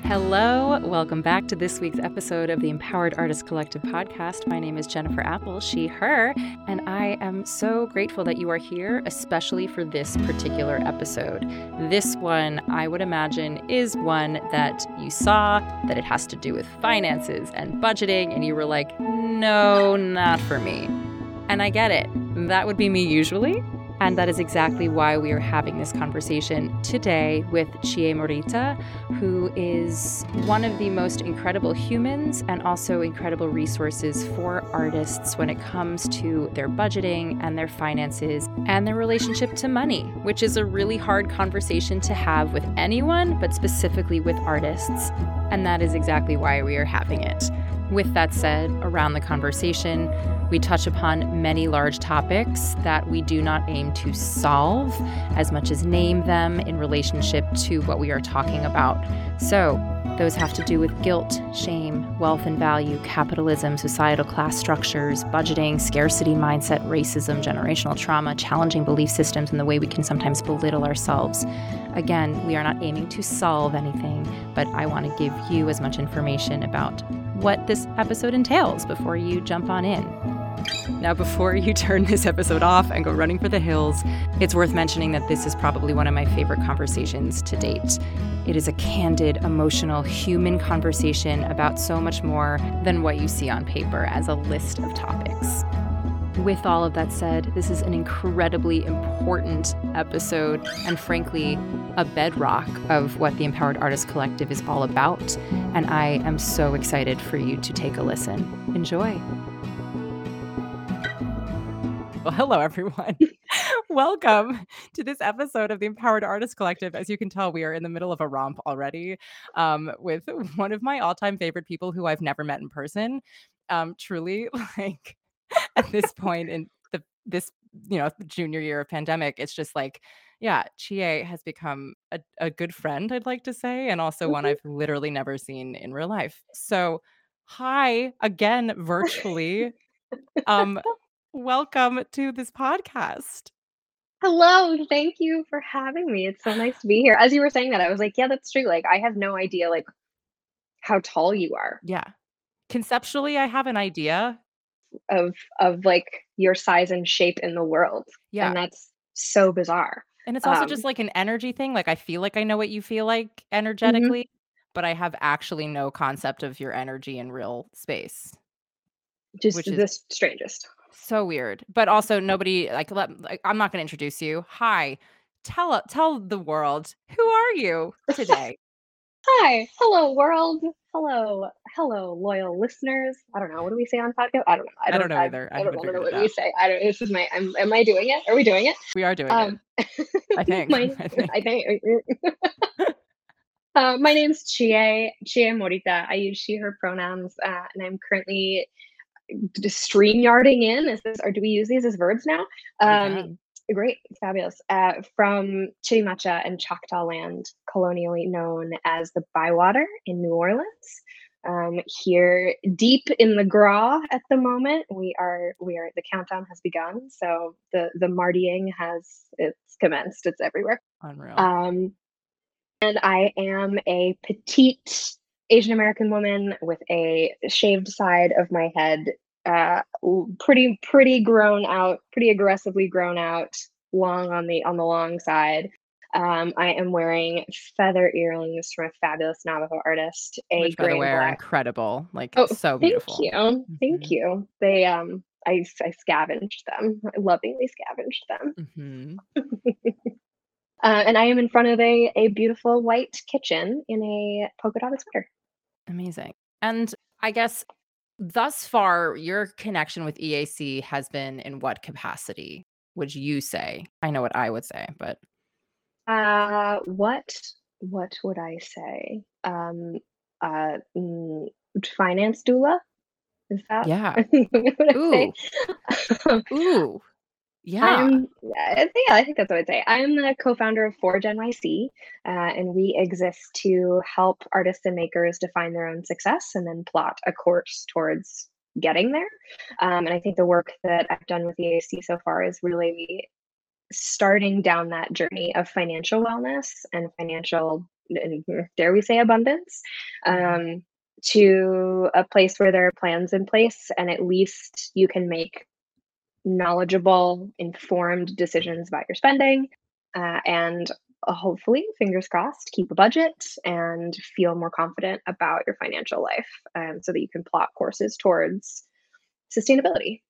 Hello, welcome back to this week's episode of the Empowered Artist Collective podcast. My name is Jennifer Apple, she, her, and I am so grateful that you are here, especially for this particular episode. This one, I would imagine, is one that you saw that it has to do with finances and budgeting, and you were like, no, not for me. And I get it. That would be me usually. And that is exactly why we are having this conversation today with Chie Morita, who is one of the most incredible humans and also incredible resources for artists when it comes to their budgeting and their finances and their relationship to money, which is a really hard conversation to have with anyone, but specifically with artists. And that is exactly why we are having it. With that said, around the conversation, we touch upon many large topics that we do not aim to solve as much as name them in relationship to what we are talking about. So, those have to do with guilt, shame, wealth and value, capitalism, societal class structures, budgeting, scarcity mindset, racism, generational trauma, challenging belief systems, and the way we can sometimes belittle ourselves. Again, we are not aiming to solve anything, but I want to give you as much information about what this episode entails before you jump on in. Now, before you turn this episode off and go running for the hills, it's worth mentioning that this is probably one of my favorite conversations to date. It is a candid, emotional, human conversation about so much more than what you see on paper as a list of topics. With all of that said, this is an incredibly important episode and, frankly, a bedrock of what the Empowered Artist Collective is all about. And I am so excited for you to take a listen. Enjoy. Well, hello, everyone. Welcome to this episode of the Empowered Artist Collective. As you can tell, we are in the middle of a romp already um, with one of my all time favorite people who I've never met in person. Um, truly, like at this point in the this you know junior year of pandemic, it's just like yeah, Chie has become a, a good friend, I'd like to say, and also one Mhm. I've literally never seen in real life. So, hi again, virtually. Um, welcome to this podcast. Hello, thank you for having me. It's so nice to be here. As you were saying that, I was like, yeah, that's true. Like, I have no idea like how tall you are Yeah. Conceptually, I have an idea. Of of like your size and shape in the world. Yeah. And that's so bizarre. And it's also just Um, like an energy thing. Like, I feel like I know what you feel like mhm, energetically, but I have actually no concept of your energy in real space, just which is the strangest. So weird, but also nobody like let like, I'm not gonna introduce you. Hi. Tell tell the world, who are you today? Hi, hello world. Hello, hello loyal listeners. I don't know. What do we say on podcast? I don't know. I I don't don't. know I, either. I I don't know what we say. I don't. This is my. I'm, am I doing it? Are we doing it? We are doing it. Um, I think. my. I think. Uh, my name's Chie, Chie Morita. I use she, her pronouns, uh, and I'm currently stream yarding in. Is this, or do we use these as verbs now? Um. Great, fabulous. Uh, from Chitimacha and Choctaw land, colonially known as the Bywater in New Orleans. Um, here, deep in the Gra at the moment, we are we are the countdown has begun. So the the Martying has it's commenced. It's everywhere. Unreal. Um, and I am a petite Asian American woman with a shaved side of my head, uh, pretty pretty grown out, pretty aggressively grown out, long on the on the long side. Um, I am wearing feather earrings from a fabulous Navajo artist, a Which, by the way, are incredible. Like, Oh, so thank you, thank Mhm. you. They um, I scavenged them, I lovingly scavenged them. Mhm. Uh, and I am in front of a, a beautiful white kitchen in a polka dotted sweater. Amazing. And I guess thus far, your connection with EAC has been in what capacity would you say? I know what I would say, but Uh, what what would I say? Um, uh, mm, finance doula? Is that yeah. what I say? Ooh. Ooh. Yeah. I'm I yeah, I think that's what I'd say. I'm the co-founder of Forge NYC, uh, and we exist to help artists and makers define their own success and then plot a course towards getting there. Um, and I think the work that I've done with the EAC so far is really starting down that journey of financial wellness and financial, dare we say abundance, Mm-hmm. um, to a place where there are plans in place and at least you can make knowledgeable, informed decisions about your spending, uh, and uh, hopefully, fingers crossed, keep a budget and feel more confident about your financial life, um, so that you can plot courses towards sustainability.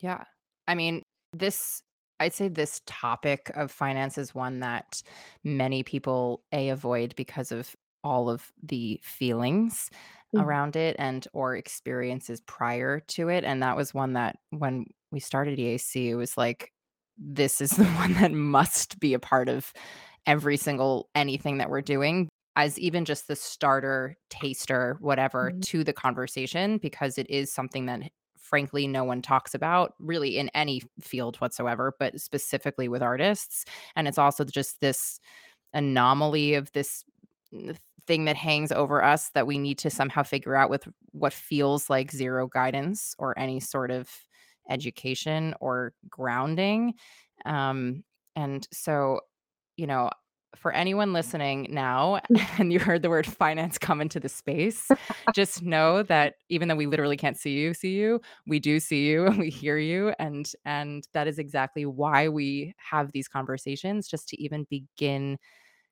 Yeah. I mean, this, I'd say this topic of finance is one that many people A avoid because of all of the feelings Mhm. around it and or experiences prior to it. And that was one that when we started EAC, it was like, this is the one that must be a part of every single anything that we're doing as even just the starter, taster, whatever Mhm. to the conversation because it is something that frankly no one talks about really in any field whatsoever, but specifically with artists. And it's also just this anomaly of this thing that hangs over us that we need to somehow figure out with what feels like zero guidance or any sort of education or grounding. Um, and so, you know, for anyone listening now and you heard the word finance come into the space, just know that even though we literally can't see you, see you, we do see you and we hear you and and that is exactly why we have these conversations just to even begin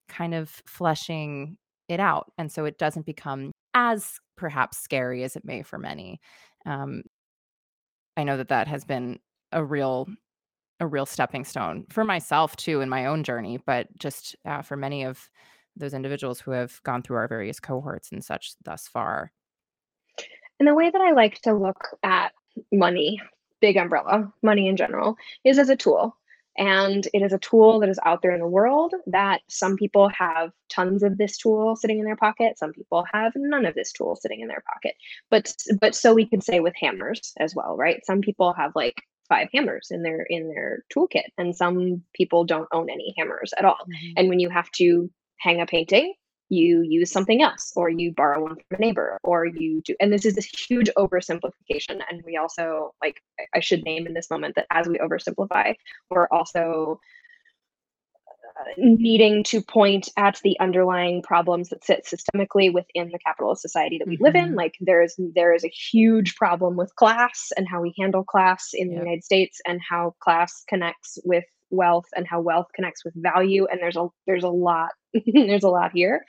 kind of fleshing it out and so it doesn't become as perhaps scary as it may for many. Um, I know that that has been a real a real stepping stone for myself too in my own journey, but just uh, for many of those individuals who have gone through our various cohorts and such thus far. And the way that I like to look at money, big umbrella, money in general, is as a tool. And it is a tool that is out there in the world that some people have tons of this tool sitting in their pocket, some people have none of this tool sitting in their pocket. But but so we could say with hammers as well, right? Some people have like five hammers in their in their toolkit and some people don't own any hammers at all. Mhm. And when you have to hang a painting you use something else or you borrow one from a neighbor or you do and this is this huge oversimplification and we also like i should name in this moment that as we oversimplify we're also uh, needing to point at the underlying problems that sit systemically within the capitalist society that we live in Mhm. like there is there is a huge problem with class and how we handle class in the united states and how class connects with wealth and how wealth connects with value and there's a there's a lot there's a lot here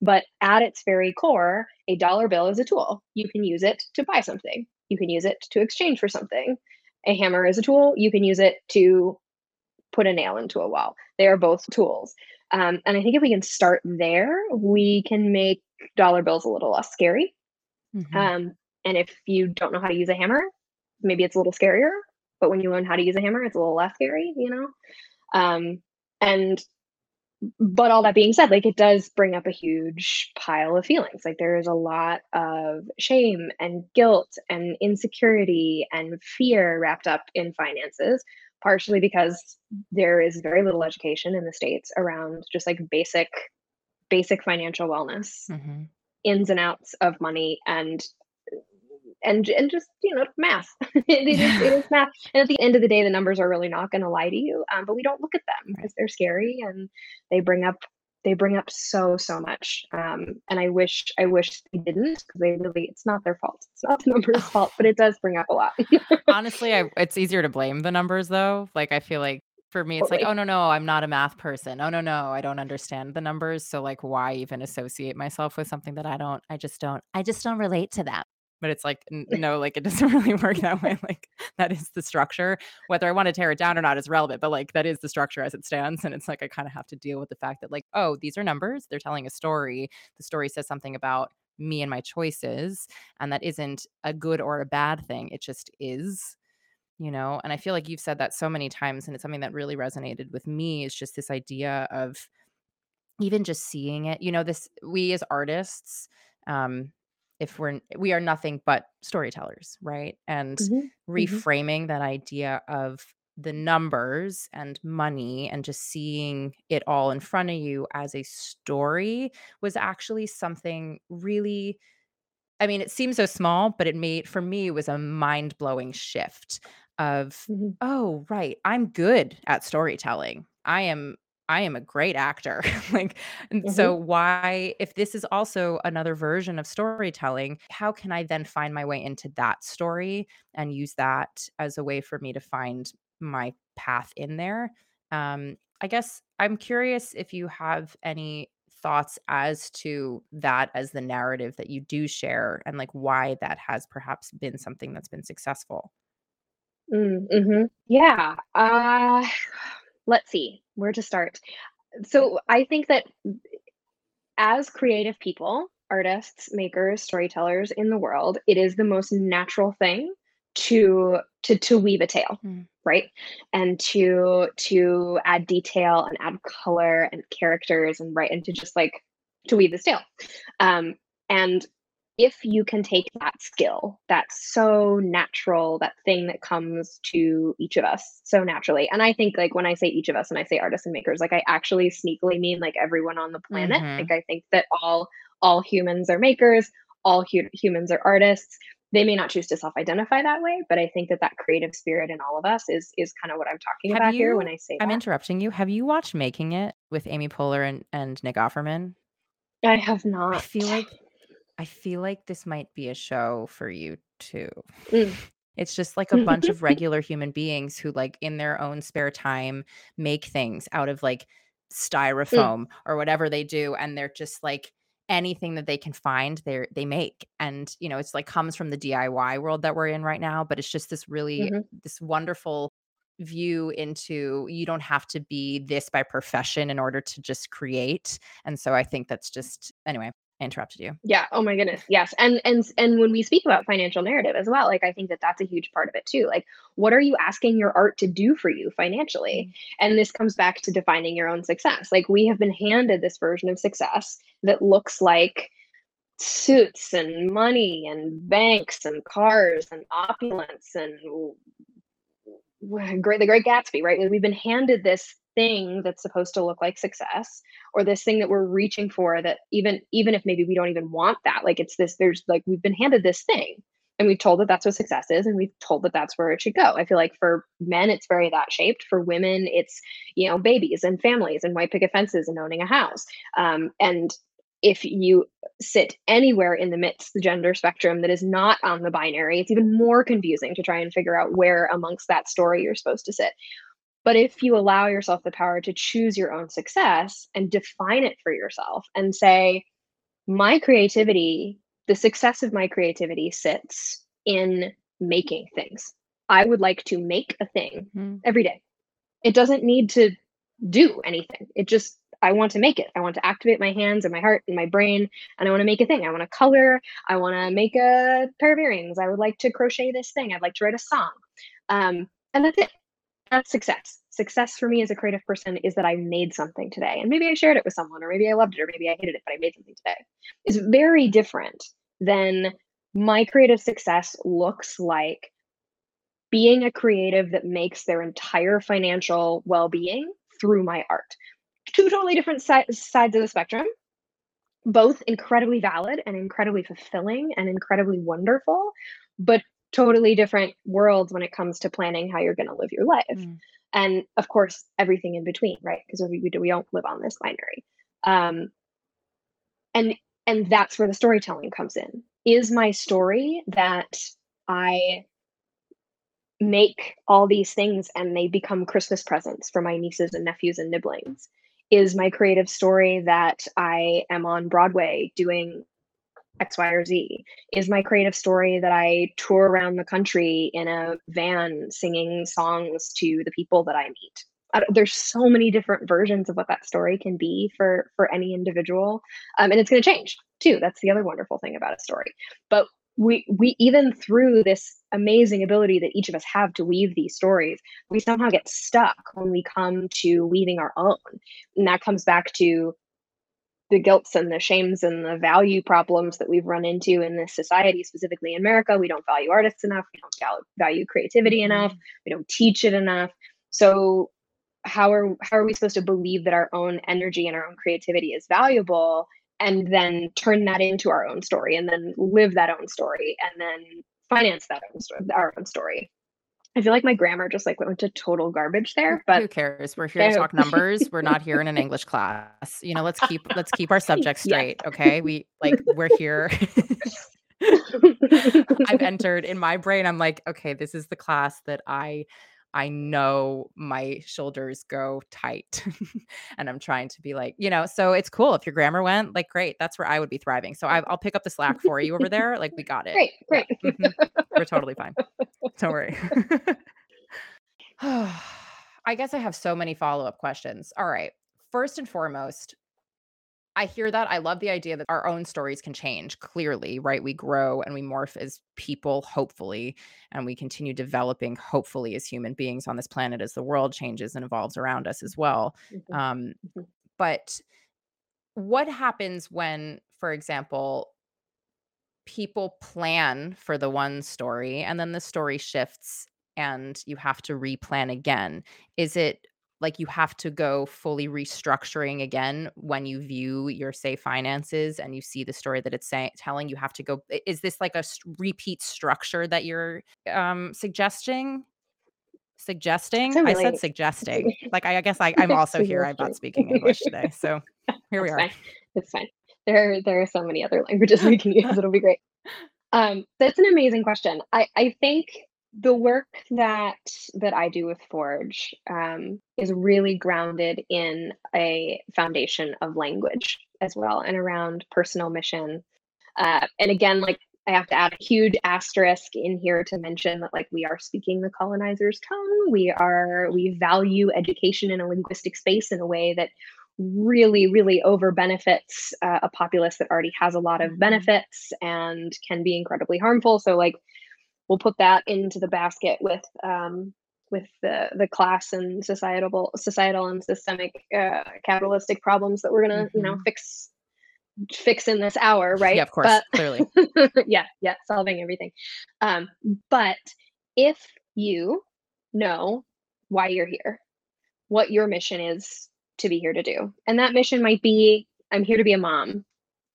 but at its very core a dollar bill is a tool you can use it to buy something you can use it to exchange for something a hammer is a tool you can use it to put a nail into a wall. They are both tools. Um, and I think if we can start there, we can make dollar bills a little less scary. Mhm. Um, and if you don't know how to use a hammer, maybe it's a little scarier. But when you learn how to use a hammer, it's a little less scary, you know? Um, and but all that being said, like it does bring up a huge pile of feelings. Like there is a lot of shame and guilt and insecurity and fear wrapped up in finances, partially because there is very little education in the States around just like basic basic financial wellness, Mhm. ins and outs of money and and and just you know math it, is it is math and at the end of the day the numbers are really not going to lie to you um, but we don't look at them because they're scary and they bring up they bring up so so much um, and i wish i wish they didn't because they really it's not their fault it's not the numbers fault but it does bring up a lot Honestly, I it's easier to blame the numbers though. Like I feel like for me it's like, "Oh no, no, I'm not a math person. Oh no, no, I don't understand the numbers." So like why even associate myself with something that I don't I just don't I just don't relate to that. But it's like n- no, like it doesn't really work that way. Like that is the structure. Whether I want to tear it down or not is relevant, but like that is the structure as it stands and it's like I kind of have to deal with the fact that like, "Oh, these are numbers. They're telling a story. The story says something about me and my choices, and that isn't a good or a bad thing. It just is." you know and i feel like you've said that so many times and it's something that really resonated with me is just this idea of even just seeing it you know this we as artists um if we're we are nothing but storytellers right? And hmm hmm reframing that idea of the numbers and money and just seeing it all in front of you as a story was actually something really I mean, it seems so small, but it made for me, was a mind-blowing shift of, hmm "Oh, right, I'm good at storytelling. I am I am a great actor. like, Mhm. so why, if this is also another version of storytelling, how can I then find my way into that story and use that as a way for me to find my path in there? Um, I guess I'm curious if you have any thoughts as to that as the narrative that you do share and like why that has perhaps been something that's been successful. Mm, mhm. Yeah, uh, let's see, where to start. So, I think that as creative people, artists, makers, storytellers in the world, it is the most natural thing to to to weave a tale, Mm. right? And to to add detail and add color and characters and right and to just like to weave this tale. Um, and if you can take that skill, that's so natural, that thing that comes to each of us so naturally. And I think like when I say each of us and I say artists and makers, like I actually sneakily mean like everyone on the planet. Like Mhm. I think that all all humans are makers, all hu- humans are artists. They may not choose to self-identify that way, but I think that that creative spirit in all of us is is kind of what I'm talking Have about here when I say I'm that. interrupting you. Have you watched Making It with Amy Poehler and and Nick Offerman? I have not I not. feel like I feel like this might be a show for you too. Mm. It's just like a bunch of regular human beings who, like, in their own spare time, make things out of like Mm, styrofoam or whatever they do, and they're just like anything that they can find, they they make. And you know, it's like comes from the DIY world that we're in right now, but it's just this really mhm. this wonderful view into you don't have to be this by profession in order to just create. And so I think that's just anyway, I interrupted you. Yeah, oh my goodness, yes, and and and when we speak about financial narrative as well, like, I think that that's a huge part of it too, like, what are you asking your art to do for you financially? Mm. And this comes back to defining your own success, like, we have been handed this version of success that looks like suits and money and banks and cars and opulence and great the great gatsby right we've been handed this thing that's supposed to look like success or this thing that we're reaching for that even even if maybe we don't even want that like it's this there's like we've been handed this thing and we've told that that's what success is and we've told that that's where it should go. I feel like for men it's very that shaped. For women it's you know babies and families and white picket fences and owning a house. Um, and if you sit anywhere in the midst the gender spectrum that is not on the binary it's even more confusing to try and figure out where amongst that story you're supposed to sit but if you allow yourself the power to choose your own success and define it for yourself and say my creativity the success of my creativity sits in making things i would like to make a thing Mm. every day it doesn't need to do anything. It just I want to make it. I want to activate my hands and my heart and my brain and I want to make a thing. I want to color. I want to make a pair of earrings. I would like to crochet this thing. I'd like to write a song. Um, and that's it. That's success. Success for me as a creative person is that I made something today. And maybe I shared it with someone, or maybe I loved it, or maybe I hated it, but I made something today. Is very different than my creative success looks like being a creative that makes their entire financial well-being through my art. Two totally different si- sides of the spectrum, both incredibly valid and incredibly fulfilling and incredibly wonderful, but totally different worlds when it comes to planning how you're going to live your life. Mm. And of course, everything in between, right? Because we, we, we don't live on this binary. Um, and and that's where the storytelling comes in. Is my story that I make all these things and they become Christmas presents for my nieces and nephews and niblings? Is my creative story that I am on Broadway doing X, Y, or Z? Is my creative story that I tour around the country in a van singing songs to the people that I meet? There's so many different versions of what that story can be for for any individual, um, and it's going to change too. That's the other wonderful thing about a story. But we we even through this amazing ability that each of us have to weave these stories, we somehow get stuck when we come to weaving our own, and that comes back to the guilts and the shames and the value problems that we've run into in this society, specifically in America. We don't value artists enough. We don't value creativity enough. Mhm. We don't teach it enough. So how are how are we supposed to believe that our own energy and our own creativity is valuable and then turn that into our own story and then live that own story and then finance that own story, our own story? I feel like my grammar just like went to total garbage there, but who cares? We're here to talk numbers. We're not here in an English class. You know, let's keep let's keep our subjects straight, yes. okay? We like we're here. I've entered in my brain. I'm like, okay, this is the class that I I know my shoulders go tight and I'm trying to be like, you know, so it's cool. If your grammar went, like, great, that's where I would be thriving. So I, will pick up the slack for you over there. Like, we got it. Great, great. Yeah. Mm-hmm. We're totally fine. Don't worry. I guess I have so many follow up questions. All right. First and foremost, I hear that. I love the idea that our own stories can change clearly, right? We grow and we morph as people, hopefully, and we continue developing, hopefully, as human beings on this planet as the world changes and evolves around us as well. Mm-hmm. Um, mm-hmm. But what happens when, for example, people plan for the one story and then the story shifts and you have to replan again? Is it like you have to go fully restructuring again when you view your say finances and you see the story that it's saying telling you have to go is this like a repeat structure that you're um suggesting? Suggesting? really, i said suggesting. Like i, I guess I, i'm also here i'm not speaking english today so here we are. fine. it's fine. There there are so many other languages we can use it'll be great. Um that's an amazing question. I i think the work that that I do with Forge um, is really grounded in a foundation of language as well, and around personal mission. Uh, and again, like I have to add a huge asterisk in here to mention that like we are speaking the colonizer's tongue. We are we value education in a linguistic space in a way that really really over benefits uh, a populace that already has a lot of mm-hmm. benefits and can be incredibly harmful. So like we'll put that into the basket with um, with the the class and societal societal and systemic uh, capitalistic problems that we're gonna mm-hmm. you know mm-hmm. fix fix in this hour right yeah of course but, clearly yeah yeah solving everything um, but if you know why you're here what your mission is to be here to do and that mission might be i'm here to be a mom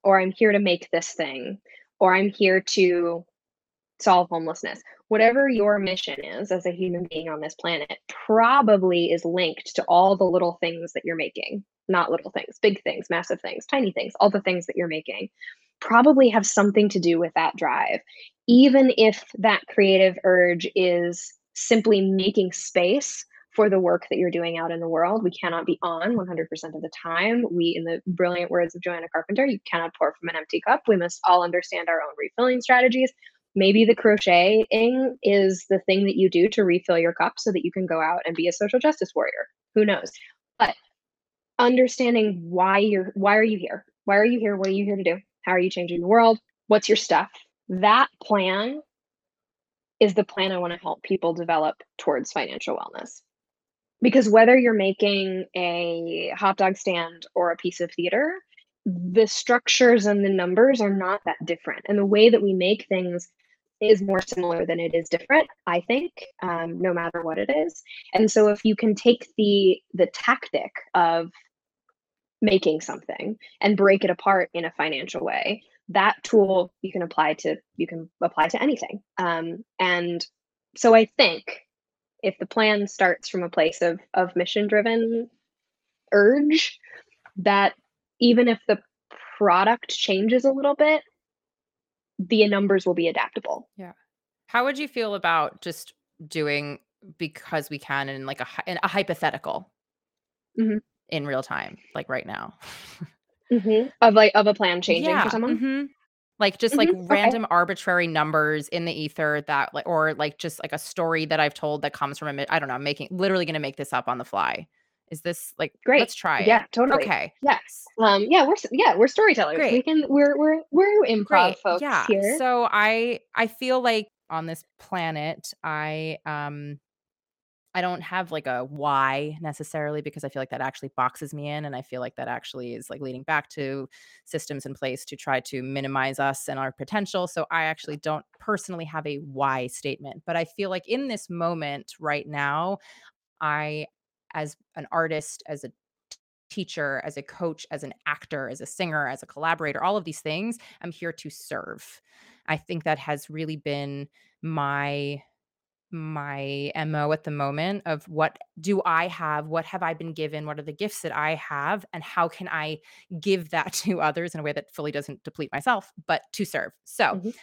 or i'm here to make this thing or i'm here to solve homelessness. Whatever your mission is as a human being on this planet probably is linked to all the little things that you're making. Not little things, big things, massive things, tiny things, all the things that you're making probably have something to do with that drive. Even if that creative urge is simply making space for the work that you're doing out in the world. We cannot be on 100% of the time. We, in the brilliant words of Joanna Carpenter, you cannot pour from an empty cup. We must all understand our own refilling strategies maybe the crocheting is the thing that you do to refill your cup so that you can go out and be a social justice warrior. Who knows? But understanding why you're why are you here? Why are you here? What are you here to do? How are you changing the world? What's your stuff? That plan is the plan i want to help people develop towards financial wellness. Because whether you're making a hot dog stand or a piece of theater the structures and the numbers are not that different. And the way that we make things is more similar than it is different i think um, no matter what it is. And so if you can take the the tactic of making something and break it apart in a financial way that tool you can apply to you can apply to anything. Um, and so i think if the plan starts from a place of of mission driven urge that even if the product changes a little bit the numbers will be adaptable. Yeah. How would you feel about just doing because we can in like a in a hypothetical mm-hmm. in real time, like right now? mm-hmm. Of like of a plan changing yeah. for someone. Mm-hmm. Like just like mm-hmm. random okay. arbitrary numbers in the ether that like or like just like a story that I've told that comes from a I don't know, I'm making literally gonna make this up on the fly. Is this like great? Let's try it. Yeah, totally. Okay. Yes. Um. Yeah. We're yeah we're storytellers. Great. We can we're we're we're improv great. folks yeah. here. So I I feel like on this planet I um I don't have like a why necessarily because I feel like that actually boxes me in. And I feel like that actually is like leading back to systems in place to try to minimize us and our potential. So I actually don't personally have a why statement. But I feel like in this moment right now, I as an artist, as a teacher, as a coach, as an actor, as a singer, as a collaborator, all of these things, I'm here to serve. I think that has really been my my MO at the moment of what do I have? What have I been given? What are the gifts that I have? And how can I give that to others in a way that fully doesn't deplete myself, but to serve? So, Mhm.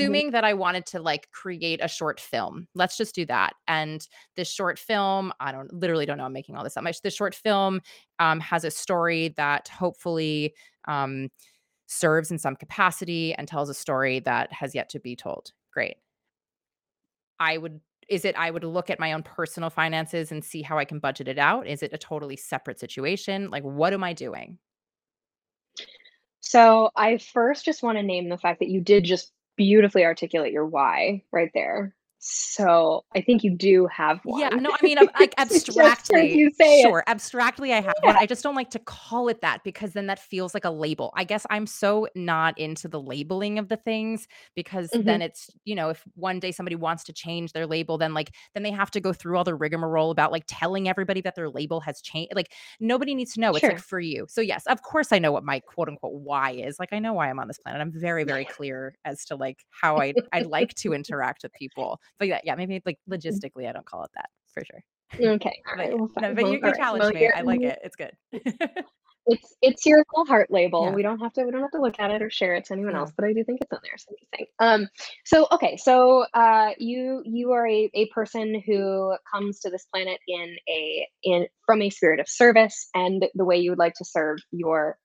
Mhm. assuming that I wanted to like create a short film, let's just do that. And this short film, I don't literally don't know, I'm making all this up. My this short film um, has a story that hopefully um, serves in some capacity and tells a story that has yet to be told. Great. I would is it I would look at my own personal finances and see how I can budget it out? Is it a totally separate situation? Like, what am I doing? So I first just want to name the fact that you did just beautifully articulate your why right there. So I think you do have one. Yeah, no, I mean, like abstractly, say it. sure, abstractly I have one. I just don't like to call it that because then that feels like a label. I guess I'm so not into the labeling of the things because Mhm. then it's, you know, if one day somebody wants to change their label, then like then they have to go through all the rigmarole about like telling everybody that their label has changed. Like nobody needs to know. It's like for you. So yes, of course I know what my quote unquote why is. Like I know why I'm on this planet. I'm very, very clear as to like how I I'd like to interact with people. But yeah, yeah, maybe like logistically I don't call it that for sure. Okay. All But right. yeah. Well, No, but you you right. Well, me. I like it. It's good. it's it's your little heart label. Yeah. We don't have to we don't have to look at it or share it to anyone Yeah. else, but I do think it's in there. It's interesting. Um so okay, so uh you you are a, a person who comes to this planet in a in from a spirit of service and the way you would like to serve your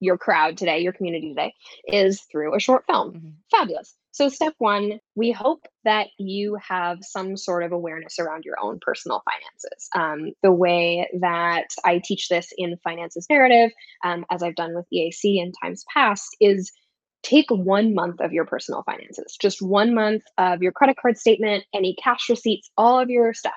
your crowd today, your community today, is through a short film. Mhm. Fabulous. So, step one, we hope that you have some sort of awareness around your own personal finances. Um, the way that I teach this in Finances Narrative, um, as I've done with EAC in times past, is take one month of your personal finances, just one month of your credit card statement, any cash receipts, all of your stuff.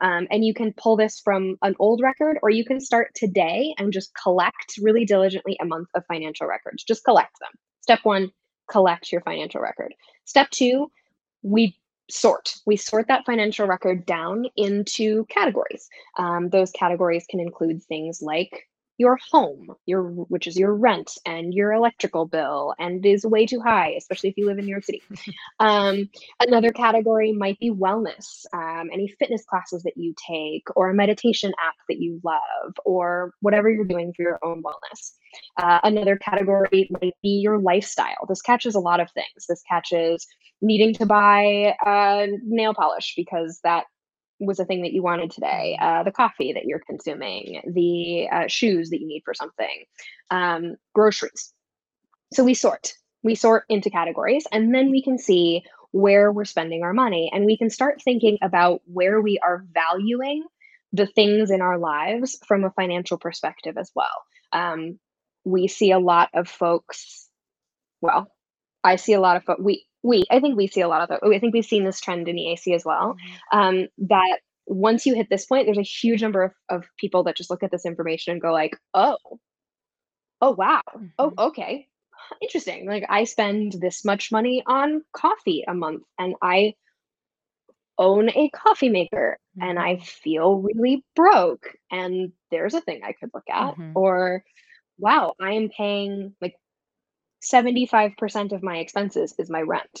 Um, and you can pull this from an old record, or you can start today and just collect really diligently a month of financial records. Just collect them. Step one, collect your financial record. Step two, we sort. We sort that financial record down into categories. Um, those categories can include things like your home, your which is your rent and your electrical bill, and is way too high, especially if you live in New York City. Um, another category might be wellness, um, any fitness classes that you take, or a meditation app that you love, or whatever you're doing for your own wellness. Uh, another category might be your lifestyle. This catches a lot of things. This catches needing to buy uh, nail polish because that was a thing that you wanted today, uh, the coffee that you're consuming, the uh, shoes that you need for something, um, groceries. So we sort. We sort into categories, and then we can see where we're spending our money, and we can start thinking about where we are valuing the things in our lives from a financial perspective as well. Um, we see a lot of folks. Well, I see a lot of folks. We we I think we see a lot of. That. I think we've seen this trend in EAC as well. Mhm. Um, that once you hit this point, there's a huge number of, of people that just look at this information and go like, oh, oh wow, oh Mhm. okay, interesting. Like I spend this much money on coffee a month, and I own a coffee maker, and I Mhm. feel really broke. And there's a thing I could look at, Mhm. or wow, I am paying like 75% of my expenses is my rent.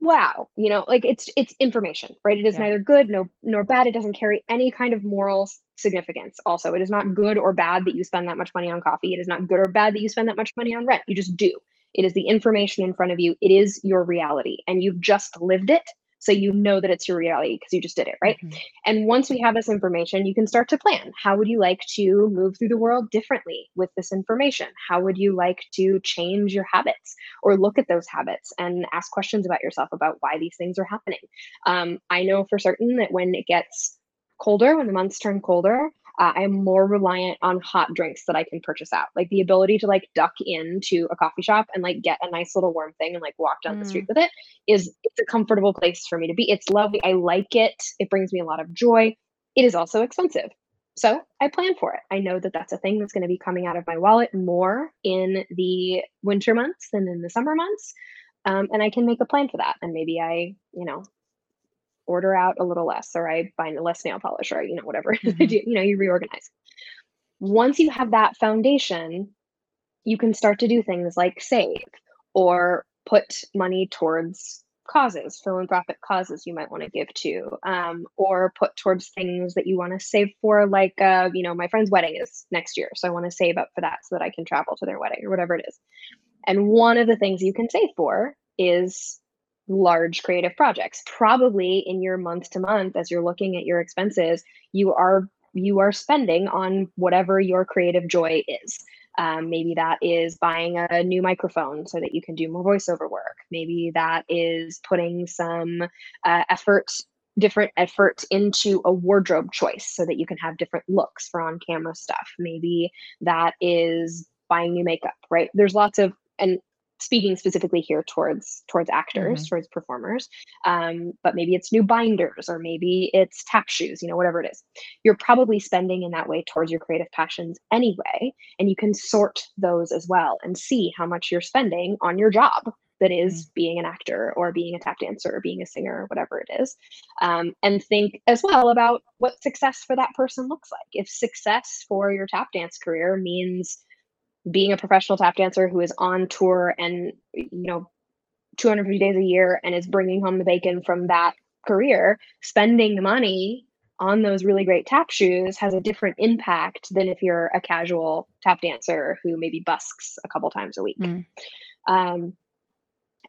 Wow, you know, like it's it's information, right? It is Yeah. neither good no nor bad. It doesn't carry any kind of moral significance. Also, it is not good or bad that you spend that much money on coffee. It is not good or bad that you spend that much money on rent. You just do. It is the information in front of you. It is your reality, and you've just lived it, so you know that it's your reality because you just did it, right? Mhm. And once we have this information, you can start to plan. How would you like to move through the world differently with this information? How would you like to change your habits or look at those habits and ask questions about yourself about why these things are happening? Um, I know for certain that when it gets colder, when the months turn colder, uh, I'm more reliant on hot drinks that I can purchase out. Like the ability to like duck into a coffee shop and like get a nice little warm thing and like walk down the street Mm. with it is it's a comfortable place for me to be. It's lovely. I like it. It brings me a lot of joy. It is also expensive. So I plan for it. I know that that's a thing that's going to be coming out of my wallet more in the winter months than in the summer months. Um, and I can make a plan for that. And maybe I, you know, order out a little less or I buy less nail polish or, you know, whatever it is I Mhm. do, you know, you reorganize. Once you have that foundation, you can start to do things like save or put money towards causes, philanthropic causes you might want to give to, um, or put towards things that you want to save for, like, uh, you know, my friend's wedding is next year. So I want to save up for that so that I can travel to their wedding or whatever it is. And one of the things you can save for is large creative projects. Probably in your month to month, as you're looking at your expenses, you are you are spending on whatever your creative joy is. Um, maybe that is buying a new microphone so that you can do more voiceover work. Maybe that is putting some uh, effort, different effort into a wardrobe choice so that you can have different looks for on camera stuff. Maybe that is buying new makeup, right? There's lots of, and speaking specifically here towards towards actors mm-hmm. towards performers um, but maybe it's new binders or maybe it's tap shoes you know whatever it is you're probably spending in that way towards your creative passions anyway and you can sort those as well and see how much you're spending on your job that is mm-hmm. being an actor or being a tap dancer or being a singer or whatever it is um, and think as well about what success for that person looks like if success for your tap dance career means being a professional tap dancer who is on tour and you know 250 days a year and is bringing home the bacon from that career spending the money on those really great tap shoes has a different impact than if you're a casual tap dancer who maybe busks a couple times a week. Mm. um,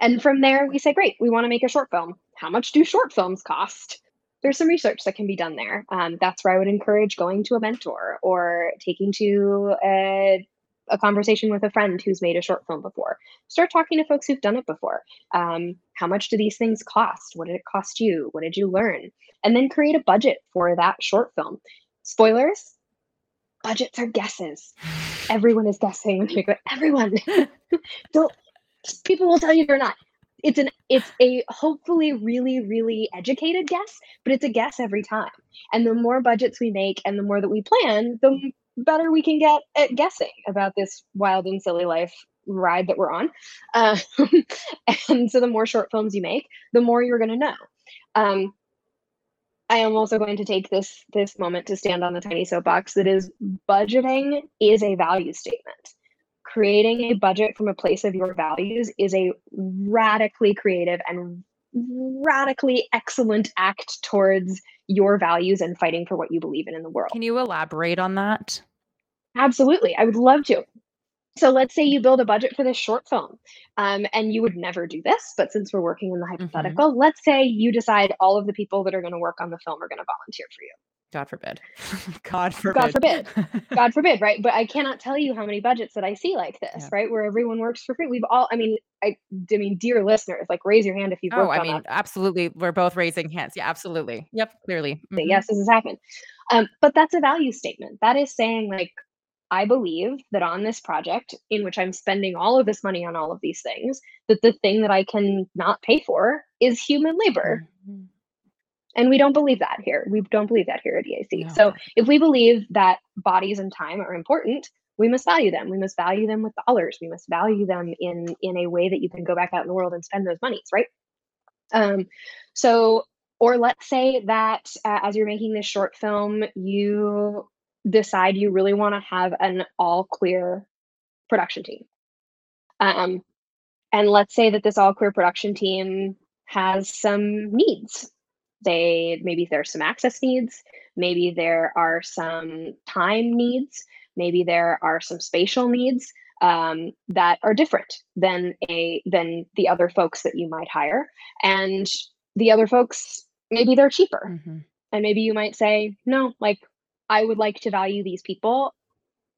and from there we say great we want to make a short film. How much do short films cost? There's some research that can be done there. Um, that's where i would encourage going to a mentor or taking to a a conversation with a friend who's made a short film before. Start talking to folks who've done it before. Um, how much do these things cost? What did it cost you? What did you learn? And then create a budget for that short film. Spoilers budgets are guesses. Everyone is guessing. Everyone. Don't, people will tell you they're not. It's an it's a hopefully really really educated guess, but it's a guess every time. And the more budgets we make and the more that we plan, the better we can get at guessing about this wild and silly life ride that we're on. Uh, and so the more short films you make, the more you're going to know. Um, I am also going to take this this moment to stand on the tiny soapbox that is budgeting is a value statement. Creating a budget from a place of your values is a radically creative and radically excellent act towards your values and fighting for what you believe in in the world. Can you elaborate on that? Absolutely. I would love to. So let's say you build a budget for this short film, um, and you would never do this, but since we're working in the mm-hmm. hypothetical, mm-hmm. let's say you decide all of the people that are going to work on the film are going to volunteer for you. God forbid. God forbid. God forbid. God forbid, right? But I cannot tell you how many budgets that I see like this, yeah. right? Where everyone works for free. We've all, I mean, I, I mean, dear listeners, like raise your hand if you've Oh, I mean, that. absolutely. We're both raising hands. Yeah, absolutely. Yep, clearly. Mm-hmm. Yes, this has happened. Um, but that's a value statement. That is saying, like, I believe that on this project, in which I'm spending all of this money on all of these things, that the thing that I can not pay for is human labor. Mm-hmm. And we don't believe that here. We don't believe that here at EAC. No. So if we believe that bodies and time are important, we must value them. We must value them with dollars. We must value them in in a way that you can go back out in the world and spend those monies, right? Um, so, or let's say that uh, as you're making this short film, you decide you really want to have an all clear production team. Um, and let's say that this all clear production team has some needs they maybe there's some access needs maybe there are some time needs maybe there are some spatial needs um, that are different than a than the other folks that you might hire. And the other folks maybe they're cheaper. Mm-hmm. and maybe you might say no like i would like to value these people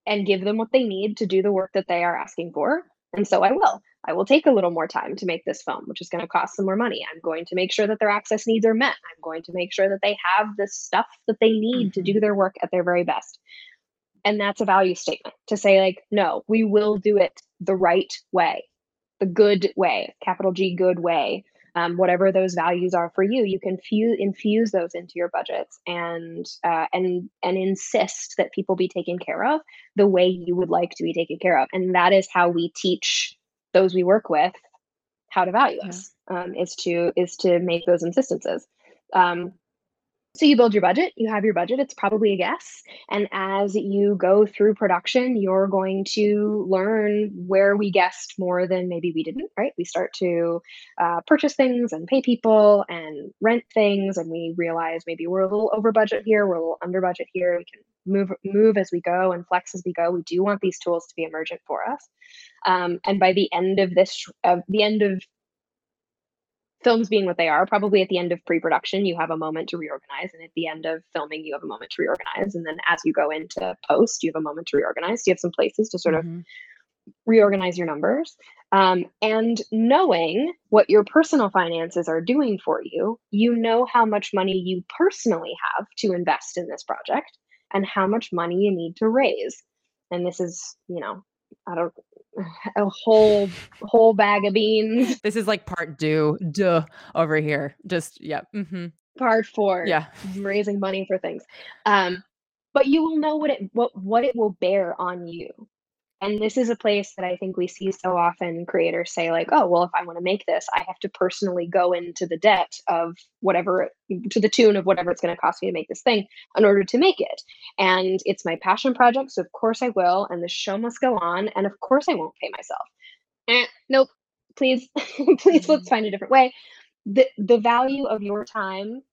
and give them what they need to do the work that they are asking for and so i will I will take a little more time to make this film, which is going to cost some more money. I'm going to make sure that their access needs are met. I'm going to make sure that they have the stuff that they need to do mm-hmm. their work at their very best. And that's a value statement to say, like, no, we will do it the right way, the good way, capital G, good way. Um, whatever those values are for you, you can fuse, infuse those into your budgets and uh, and and insist that people be taken care of the way you would like to be taken care of. And that is how we teach those we work with how to value us um, is to is to make those insistences um, so you build your budget, you have your budget, it's probably a guess. And as you go through production, you're going to learn where we guessed more than maybe we didn't, right? We start to uh, purchase things and pay people and rent things, and we realize maybe we're a little over budget here, we're a little under budget here. We can move move as we go and flex as we go. We do want these tools to be emergent for us. Um, and by the end of this, uh, the end of films being what they are, probably at the end of pre-production, you have a moment to reorganize, and at the end of filming, you have a moment to reorganize, and then as you go into post, you have a moment to reorganize. you have some places to sort mm-hmm. of reorganize your numbers. Um, and knowing what your personal finances are doing for you, you know how much money you personally have to invest in this project and how much money you need to raise. And this is, you know, I don't a whole whole bag of beans. This is like part due duh over here. Just yeah. Mm-hmm. Part four. Yeah. Raising money for things. Um, but you will know what it what what it will bear on you and this is a place that I think we see so often creators say, like, oh, well, if I want to make this, I have to personally go into the debt of whatever, to the tune of whatever it's going to cost me to make this thing in order to make it. And it's my passion project. So, of course, I will. And the show must go on. And of course, I won't pay myself. Eh, nope. Please, please, let's mm-hmm. find a different way. The, the value of your time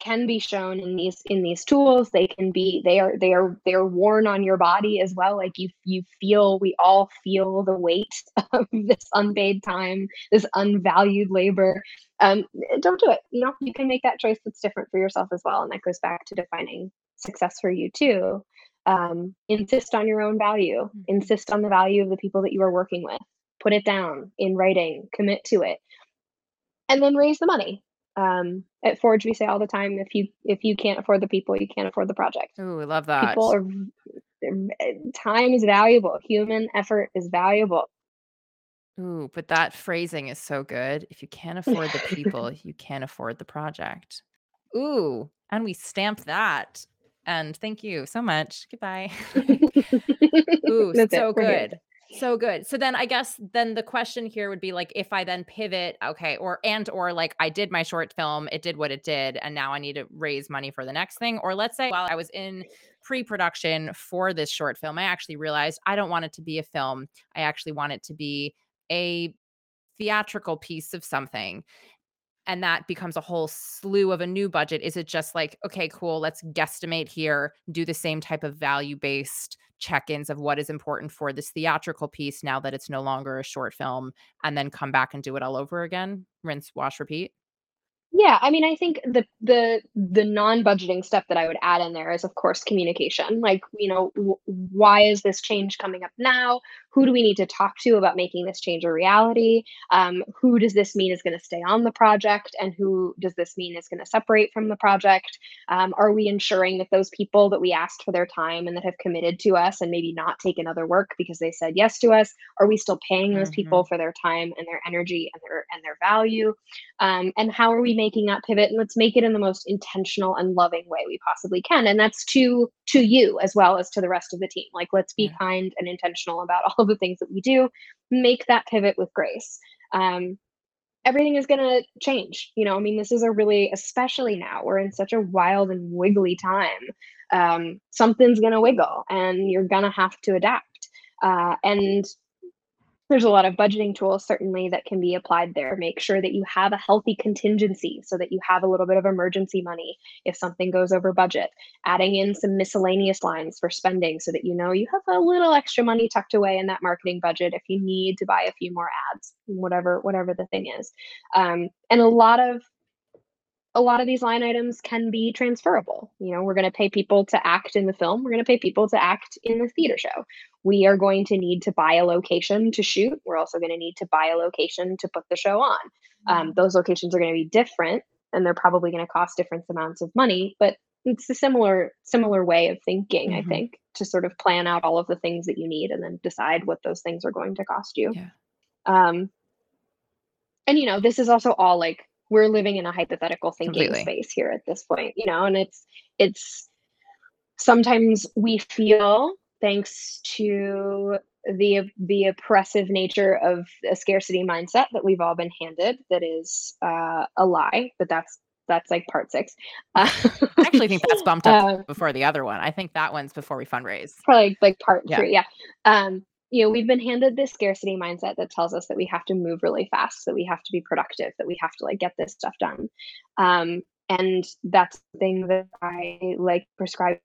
can be shown in these in these tools. They can be they are they are they're worn on your body as well. Like you you feel we all feel the weight of this unpaid time this unvalued labor. Um don't do it. You know you can make that choice that's different for yourself as well and that goes back to defining success for you too. Um, insist on your own value. Mm-hmm. insist on the value of the people that you are working with. Put it down in writing. Commit to it. And then raise the money um, at Forge, we say all the time, if you if you can't afford the people, you can't afford the project. Ooh, I love that. People are time is valuable. Human effort is valuable. Ooh, but that phrasing is so good. If you can't afford the people, you can't afford the project. Ooh, and we stamp that. And thank you so much. Goodbye. Ooh, That's so good so good. So then i guess then the question here would be like if i then pivot okay or and or like i did my short film it did what it did and now i need to raise money for the next thing or let's say while i was in pre-production for this short film i actually realized i don't want it to be a film. I actually want it to be a theatrical piece of something and that becomes a whole slew of a new budget is it just like okay cool let's guesstimate here do the same type of value based check-ins of what is important for this theatrical piece now that it's no longer a short film and then come back and do it all over again rinse wash repeat yeah, I mean, I think the the the non-budgeting stuff that I would add in there is, of course, communication. Like, you know, w- why is this change coming up now? Who do we need to talk to about making this change a reality? Um, who does this mean is going to stay on the project, and who does this mean is going to separate from the project? Um, are we ensuring that those people that we asked for their time and that have committed to us and maybe not taken other work because they said yes to us, are we still paying those mm-hmm. people for their time and their energy and their and their value? Um, and how are we making that pivot and let's make it in the most intentional and loving way we possibly can and that's to to you as well as to the rest of the team like let's be yeah. kind and intentional about all of the things that we do make that pivot with grace. Um, everything is going to change you know i mean this is a really especially now we're in such a wild and wiggly time. Um, something's going to wiggle and you're going to have to adapt. Uh, and there's a lot of budgeting tools certainly that can be applied there make sure that you have a healthy contingency so that you have a little bit of emergency money if something goes over budget adding in some miscellaneous lines for spending so that you know you have a little extra money tucked away in that marketing budget if you need to buy a few more ads whatever whatever the thing is um, and a lot of a lot of these line items can be transferable. You know, we're going to pay people to act in the film. We're going to pay people to act in the theater show. We are going to need to buy a location to shoot. We're also going to need to buy a location to put the show on. Um, mm-hmm. those locations are going to be different, and they're probably going to cost different amounts of money. But it's a similar similar way of thinking, mm-hmm. I think, to sort of plan out all of the things that you need and then decide what those things are going to cost you. Yeah. Um, and you know, this is also all like we're living in a hypothetical thinking Completely. space here at this point, you know, and it's it's sometimes we feel thanks to the the oppressive nature of a scarcity mindset that we've all been handed that is uh, a lie but that's that's like part six. Uh, I actually think that's bumped up uh, before the other one. I think that one's before we fundraise. Probably like part yeah. three. Yeah. Um, you know, we've been handed this scarcity mindset that tells us that we have to move really fast, that we have to be productive, that we have to like get this stuff done. Um, and that's the thing that I like prescribe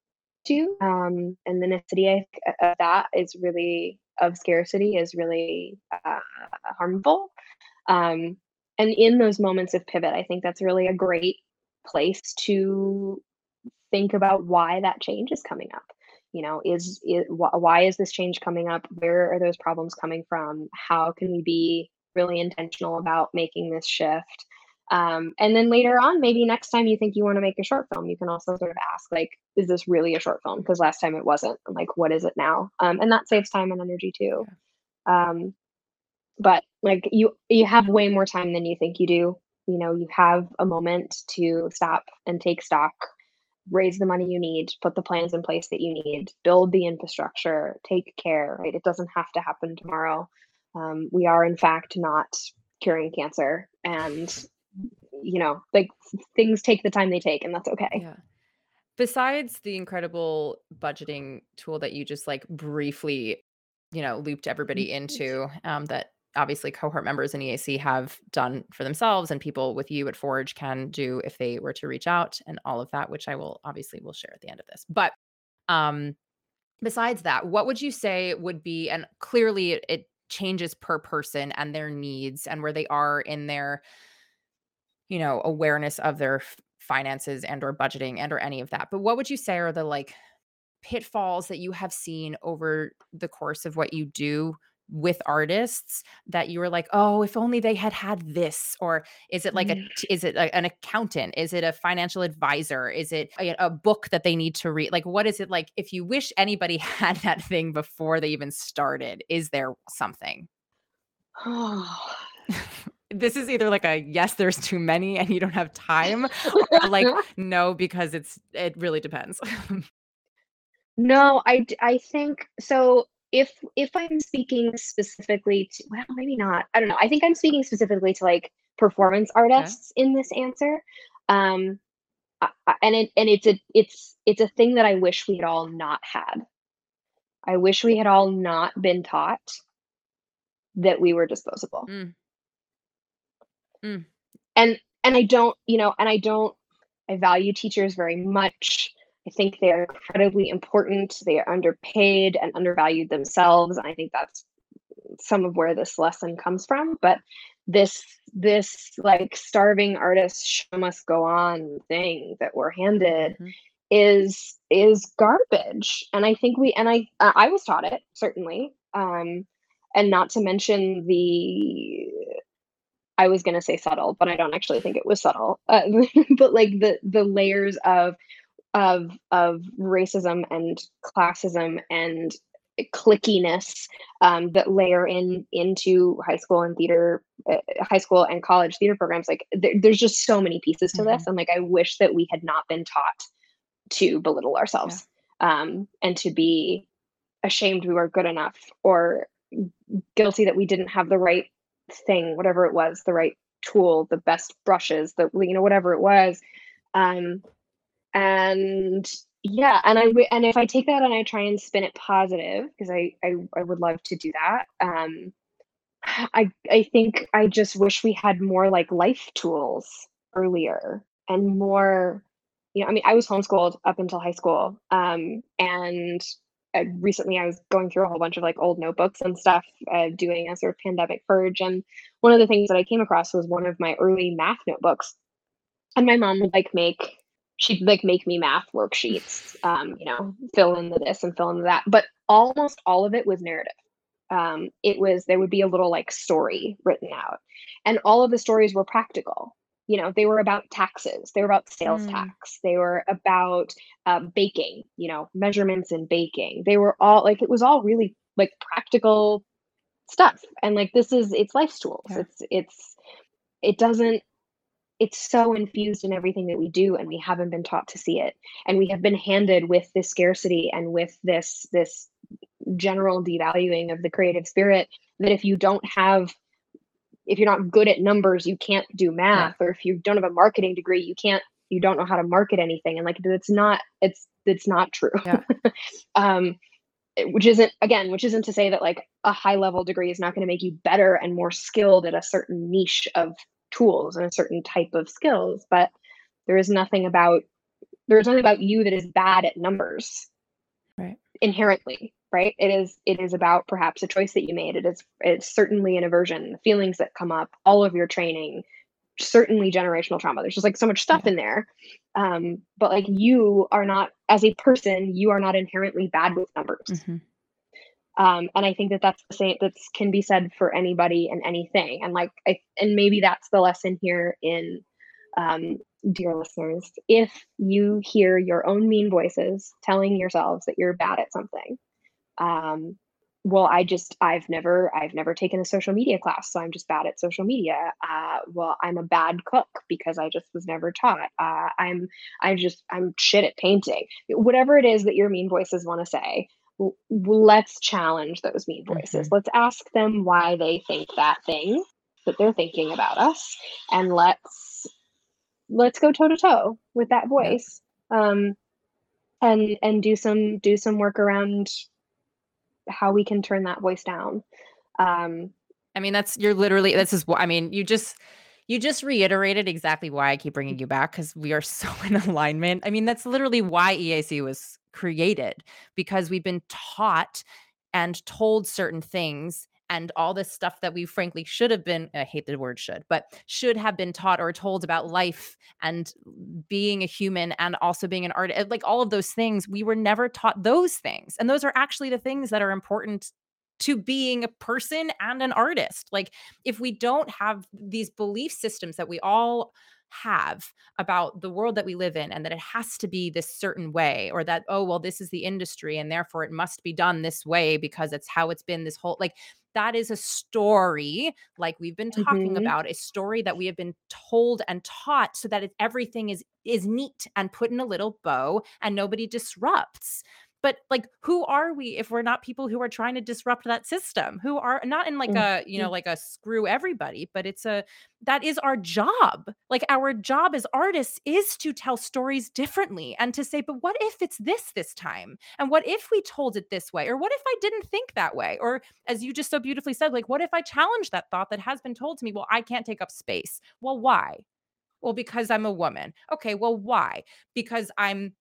to. Um, and the necessity of that is really of scarcity is really uh, harmful. Um, and in those moments of pivot, I think that's really a great place to think about why that change is coming up. You know, is, is why is this change coming up? Where are those problems coming from? How can we be really intentional about making this shift? Um, and then later on, maybe next time you think you want to make a short film, you can also sort of ask, like, is this really a short film? Because last time it wasn't. like, what is it now? Um, and that saves time and energy too. Um, but like you, you have way more time than you think you do. You know, you have a moment to stop and take stock, raise the money you need, put the plans in place that you need, build the infrastructure, take care. Right? It doesn't have to happen tomorrow. Um, we are, in fact, not curing cancer, and you know, like things take the time they take, and that's okay. Yeah. Besides the incredible budgeting tool that you just like briefly, you know, looped everybody mm-hmm. into, um, that obviously cohort members in EAC have done for themselves and people with you at Forge can do if they were to reach out and all of that, which I will obviously will share at the end of this. But um besides that, what would you say would be and clearly it, it changes per person and their needs and where they are in their you know, awareness of their finances and or budgeting and or any of that. But what would you say are the like pitfalls that you have seen over the course of what you do with artists that you were like, "Oh, if only they had had this." Or is it like a mm. is it a, an accountant? Is it a financial advisor? Is it a, a book that they need to read? Like what is it like if you wish anybody had that thing before they even started? Is there something? Oh, this is either like a yes there's too many and you don't have time or like no because it's it really depends no i i think so if if i'm speaking specifically to well maybe not i don't know i think i'm speaking specifically to like performance artists okay. in this answer um and it and it's a it's it's a thing that i wish we had all not had i wish we had all not been taught that we were disposable mm. Mm. And and I don't, you know, and I don't I value teachers very much. I think they are incredibly important. They are underpaid and undervalued themselves. I think that's some of where this lesson comes from. But this this like starving artist show must go on thing that we're handed mm-hmm. is is garbage. And I think we and I uh, I was taught it certainly. Um, and not to mention the I was going to say subtle, but I don't actually think it was subtle. Uh, but like the the layers of of of racism and classism and clickiness um, that layer in into high school and theater, uh, high school and college theater programs. Like there, there's just so many pieces to mm-hmm. this, and like I wish that we had not been taught to belittle ourselves yeah. um, and to be ashamed we were good enough or guilty that we didn't have the right thing, whatever it was, the right tool, the best brushes, the you know whatever it was. Um, and yeah, and I and if I take that and I try and spin it positive because I, I I would love to do that. Um, I I think I just wish we had more like life tools earlier and more you know, I mean, I was homeschooled up until high school. Um, and I, recently I was going through a whole bunch of like old notebooks and stuff, uh, doing a sort of pandemic purge. And one of the things that I came across was one of my early math notebooks. And my mom would like make, she'd like make me math worksheets, um, you know, fill in the this and fill in the that. But almost all of it was narrative. Um, it was, there would be a little like story written out. And all of the stories were practical you know they were about taxes they were about sales mm. tax they were about uh, baking you know measurements in baking they were all like it was all really like practical stuff and like this is it's life tools yeah. it's it's it doesn't it's so infused in everything that we do and we haven't been taught to see it and we have been handed with this scarcity and with this this general devaluing of the creative spirit that if you don't have if you're not good at numbers, you can't do math, yeah. or if you don't have a marketing degree, you can't you don't know how to market anything. And like it's not it's it's not true. Yeah. um, which isn't again, which isn't to say that like a high level degree is not going to make you better and more skilled at a certain niche of tools and a certain type of skills, but there is nothing about there's nothing about you that is bad at numbers right inherently right? It is it is about perhaps a choice that you made. It is it's certainly an aversion the feelings that come up all of your training certainly generational trauma. There's just like so much stuff yeah. in there. Um but like you are not as a person you are not inherently bad with numbers. Mm-hmm. um and i think that that's the same that can be said for anybody and anything. And like i and maybe that's the lesson here in um dear listeners, if you hear your own mean voices telling yourselves that you're bad at something, um, well, I just I've never I've never taken a social media class, so I'm just bad at social media. Uh, well, I'm a bad cook because I just was never taught. Uh, I'm I just I'm shit at painting. Whatever it is that your mean voices want to say, w- let's challenge those mean voices. Mm-hmm. Let's ask them why they think that thing that they're thinking about us, and let's let's go toe to toe with that voice um and and do some do some work around how we can turn that voice down. Um i mean that's you're literally this is what i mean you just you just reiterated exactly why i keep bringing you back because we are so in alignment. I mean that's literally why eac was created because we've been taught and told certain things and all this stuff that we frankly should have been I hate the word should, but should have been taught or told about life and being a human and also being an artist eh, like all of those things we were never taught those things. And those are actually the things that are important to being a person and an artist. Like if we don't have these belief systems that we all have about the world that we live in and that it has to be this certain way or that oh well this is the industry and therefore it must be done this way because it's how it's been this whole like that is a story like we've been talking mm-hmm. about a story that we have been told and taught so that it, everything is is neat and put in a little bow and nobody disrupts but like who are we if we're not people who are trying to disrupt that system? Who are not in like mm, a you know like a screw everybody but it's a that is our job. Like our job as artists is to tell stories differently and to say but what if it's this this time? And what if we told it this way? Or what if i didn't think that way? Or as you just so beautifully said like what if i challenge that thought that has been told to me? Well i can't take up space. Well why? Well because i'm a woman. Okay well why? Because i'm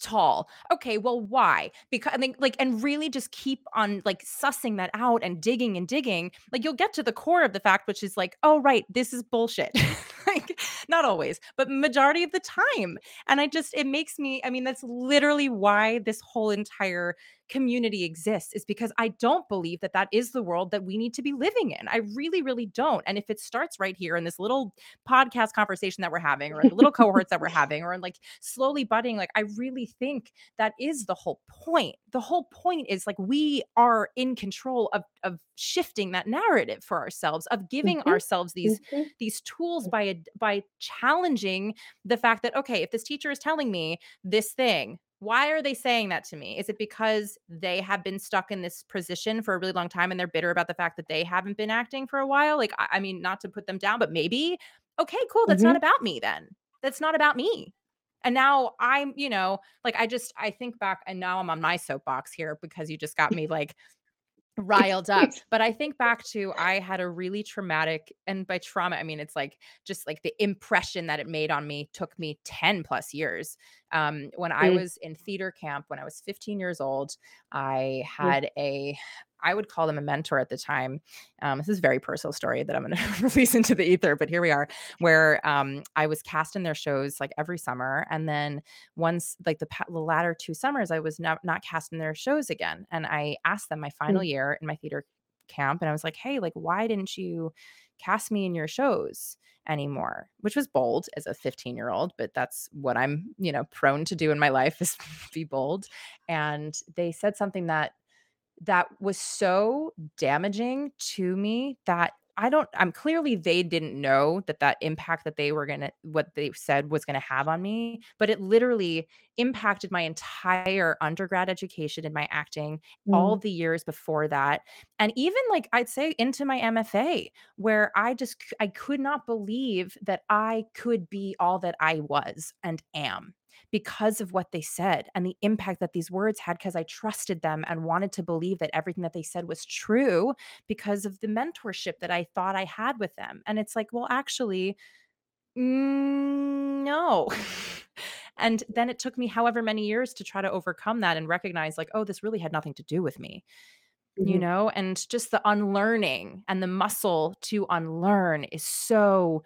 tall. Okay, well, why? Because I think like and really just keep on like sussing that out and digging and digging. Like you'll get to the core of the fact, which is like, oh right, this is bullshit. like not always, but majority of the time. And I just it makes me, I mean, that's literally why this whole entire community exists is because I don't believe that that is the world that we need to be living in. I really, really don't. And if it starts right here in this little podcast conversation that we're having, or in the little cohorts that we're having, or in like slowly budding, like I really think that is the whole point. The whole point is like we are in control of of shifting that narrative for ourselves, of giving mm-hmm. ourselves these mm-hmm. these tools by by challenging the fact that okay, if this teacher is telling me this thing why are they saying that to me? Is it because they have been stuck in this position for a really long time and they're bitter about the fact that they haven't been acting for a while? Like, I, I mean, not to put them down, but maybe, okay, cool. That's mm-hmm. not about me then. That's not about me. And now I'm, you know, like I just, I think back and now I'm on my soapbox here because you just got me like riled up. But I think back to I had a really traumatic, and by trauma, I mean it's like just like the impression that it made on me took me 10 plus years. Um, when I mm. was in theater camp, when I was 15 years old, I mm. had mm. a I would call them a mentor at the time. Um, this is a very personal story that I'm going to release into the ether, but here we are, where um, I was cast in their shows like every summer, and then once like the, the latter two summers, I was not not cast in their shows again. And I asked them my final mm-hmm. year in my theater camp, and I was like, "Hey, like, why didn't you cast me in your shows?" anymore which was bold as a 15 year old but that's what i'm you know prone to do in my life is be bold and they said something that that was so damaging to me that I don't I'm clearly they didn't know that that impact that they were going to what they said was going to have on me, but it literally impacted my entire undergrad education in my acting, all Mm. the years before that, and even like I'd say into my MFA where I just I could not believe that I could be all that I was and am because of what they said and the impact that these words had because I trusted them and wanted to believe that everything that they said was true because of the mentorship that I thought I had with them. And it's like, well, actually, mm, no. and then it took me however many years to try to overcome that and recognize, like, oh, this really had nothing to do with me, you Mhm. know? And just the unlearning and the muscle to unlearn is so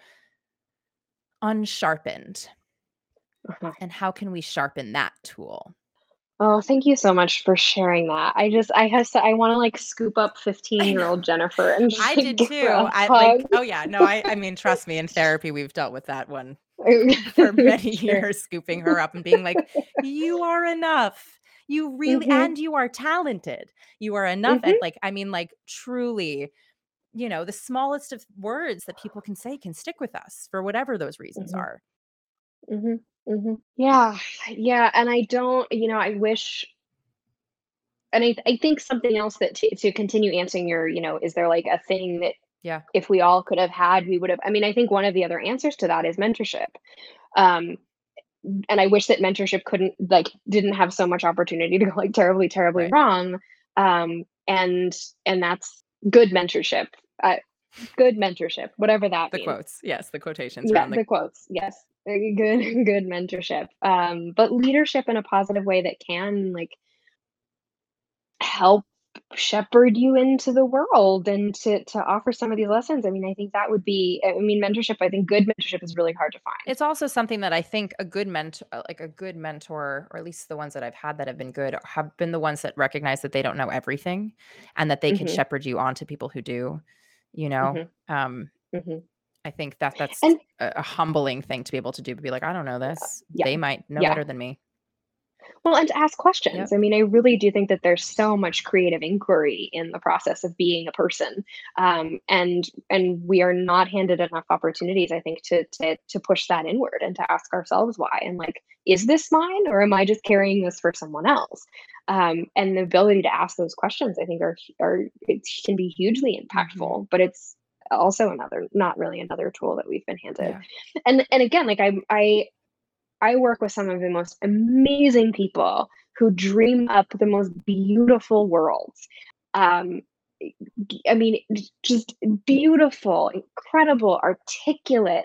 unsharpened. Uh-huh. And how can we sharpen that tool? Oh, thank you so much for sharing that. I just I have to I wanna, like, scoop up fifteen-year-old Jennifer and I like, did too. I like, oh yeah, no, I I mean, trust me, in therapy, we've dealt with that one for many years, scooping her up and being like, "You are enough. You really Mhm, and you are talented. You are enough." And mhm, like, I mean, like truly, you know, the smallest of words that people can say can stick with us for whatever those reasons mhm, are. Mhm, mhm. Yeah, yeah, and I don't you know, I wish and I I think something else that to to continue answering your, you know, is there, like, a thing that Yeah. if we all could have had, we would have I mean, I think one of the other answers to that is mentorship. Um, and I wish that mentorship couldn't like, didn't have so much opportunity to go, like, terribly, terribly Right. wrong. Um, and and that's good mentorship. Uh, good mentorship, whatever that The means. quotes. Yes, the quotations Yeah, around the the quotes, yes. Uh, good good mentorship. Um, but leadership in a positive way that can, like, help shepherd you into the world and to to offer some of these lessons. I mean, I think that would be I mean, mentorship, I think good mentorship is really hard to find. It's also something that I think a good mentor, like a good mentor, or at least the ones that I've had that have been good, have been the ones that recognize that they don't know everything and that they can Mhm, shepherd you on to people who do, you know? mhm, Um, mhm. I think that that's And a, a humbling thing to be able to do, to be like, I don't know this. yeah, They might know yeah. better than me. Well, and to ask questions. Yep. I mean, I really do think that there's so much creative inquiry in the process of being a person, um, and and we are not handed enough opportunities, I think, to to to push that inward and to ask ourselves why and like, is this mine or am I just carrying this for someone else? Um, and the ability to ask those questions, I think, are are it can be hugely hmm impactful, but it's also another not really another tool that we've been handed. Yeah. And and again, like I I I work with some of the most amazing people who dream up the most beautiful worlds. Um, I mean, just beautiful, incredible, articulate,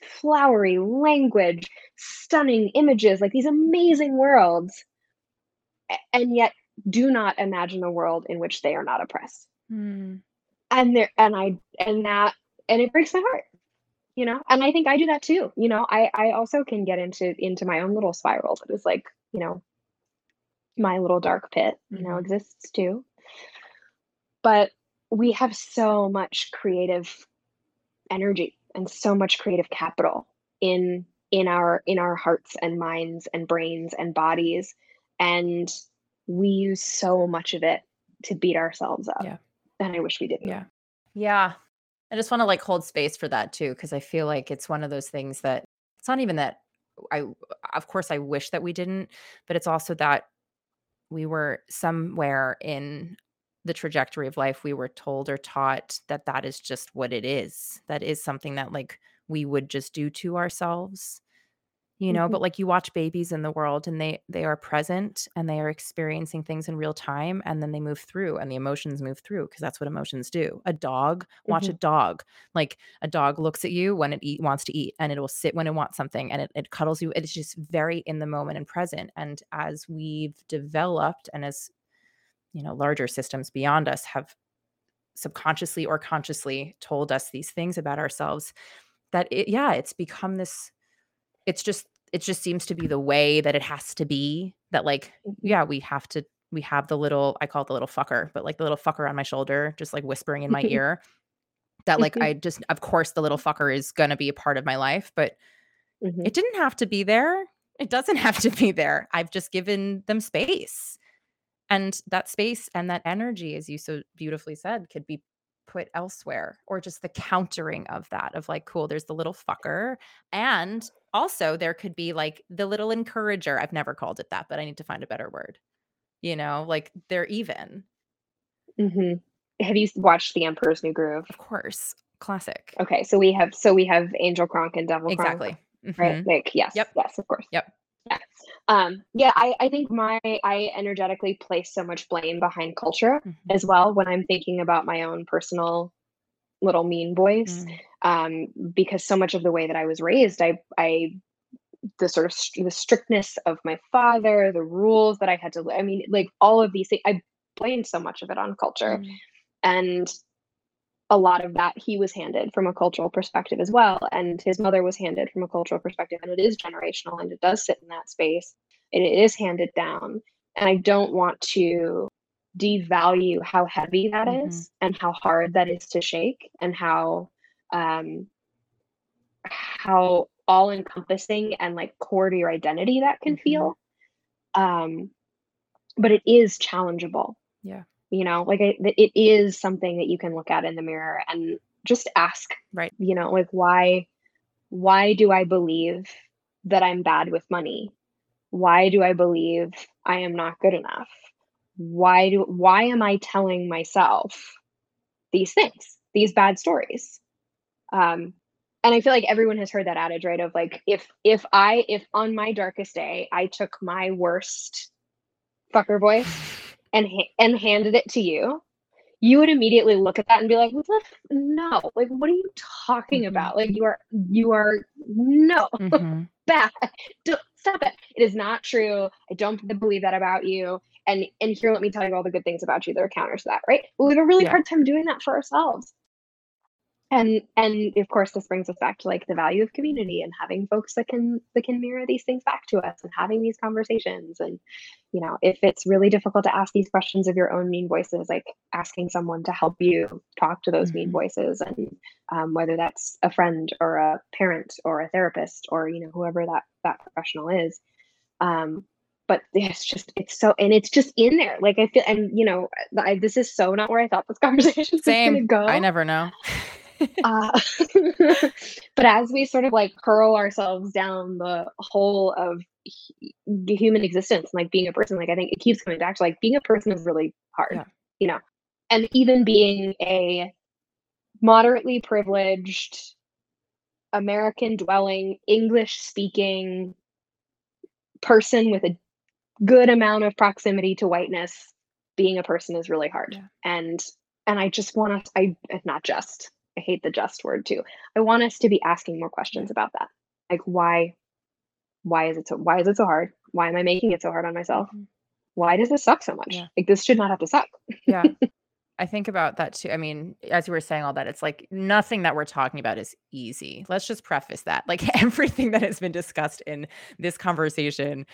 flowery language, stunning images, like these amazing worlds, and yet do not imagine a world in which they are not oppressed. Mm, And there, and I, and that, and it breaks my heart. You know, and I think I do that too. You know, I I also can get into into my own little spiral that is like, you know, my little dark pit, you know, mhm. exists too. But we have so much creative energy and so much creative capital in in our in our hearts and minds and brains and bodies and we use so much of it to beat ourselves up. Yeah. And I wish we didn't. Yeah. Yeah. I just want to like hold space for that too, because I feel like it's one of those things that it's not even that I, of course, I wish that we didn't, but it's also that we were somewhere in the trajectory of life, we were told or taught that that is just what it is. That is something that like we would just do to ourselves you know Mhm, but like you watch babies in the world and they they are present and they are experiencing things in real time and then they move through and the emotions move through because that's what emotions do. A dog watch a mhm, dog. Like a dog looks at you when it eat, wants to eat and it will sit when it wants something and it, it cuddles you it's just very in the moment and present. And as we've developed and as you know larger systems beyond us have subconsciously or consciously told us these things about ourselves that it yeah it's become this it's just it just seems to be the way that it has to be that, like, mhm. yeah, we have to we have the little I call it the little fucker, but, like, the little fucker on my shoulder just, like, whispering in my ear that, like, Mhm, I just of course, the little fucker is gonna be a part of my life, but mhm, it didn't have to be there. It doesn't have to be there. I've just given them space, and that space and that energy, as you so beautifully said, could be put elsewhere or just the countering of that of like cool there's the little fucker and also there could be like the little encourager i've never called it that but i need to find a better word you know like they're even hmm Have you watched The Emperor's New Groove? of course classic Okay, so we have so we have Angel Kronk and Devil Kronk, exactly right? Like yes, Yep. yes, of course. Yep. Yeah. Um, yeah, I, I think my I energetically place so much blame behind culture Mhm. as well when I'm thinking about my own personal little mean voice. Mm. Um, because so much of the way that I was raised, I I the sort of st- the strictness of my father, the rules that I had to I mean, like all of these things, I blamed so much of it on culture. Mm. And a lot of that he was handed from a cultural perspective as well. And his mother was handed from a cultural perspective. And it is generational and it does sit in that space. And it is handed down. And I don't want to devalue how heavy that is Mhm. and how hard that is to shake and how um how all encompassing and like core to your identity that can Mhm. feel. Um but it is challengeable Yeah. you know like it, it is something that you can look at in the mirror and just ask Right. you know like why why do i believe that i'm bad with money why do i believe i am not good enough why do why am i telling myself these things these bad stories um and i feel like everyone has heard that adage right of like if if i if on my darkest day i took my worst fucker voice and ha- and handed it to you, you would immediately look at that and be like, "What the f- no? Like, what are you talking Mhm. about? Like, you are you are no Mhm. bad. Don't, stop it. It is not true. I don't believe that about you. And and here, let me tell you all the good things about you that are counters to that. Right? But we have a really Yeah. hard time doing that for ourselves. And and of course, this brings us back to like the value of community and having folks that can that can mirror these things back to us and having these conversations and you know if it's really difficult to ask these questions of your own mean voices like asking someone to help you talk to those mean Mhm. voices and um, whether that's a friend or a parent or a therapist or you know whoever that that professional is um but it's just it's so and it's just in there like i feel and you know I, this is so not where i thought this conversation was going to go I never know. Uh, but as we sort of like hurl ourselves down the hole of the human existence, like being a person, like I think it keeps coming back to like being a person is really hard, Yeah. you know, and even being a moderately privileged American dwelling, English speaking person with a good amount of proximity to whiteness, being a person is really hard. Yeah. And and I just want to I not just I hate the just word too. I want us to be asking more questions about that. Like why why is it so why is it so hard? Why am I making it so hard on myself? Mhm. Why does this suck so much? Yeah. Like this should not have to suck. Yeah. I think about that too. I mean, as you were saying all that, it's like nothing that we're talking about is easy. Let's just preface that. Like everything that has been discussed in this conversation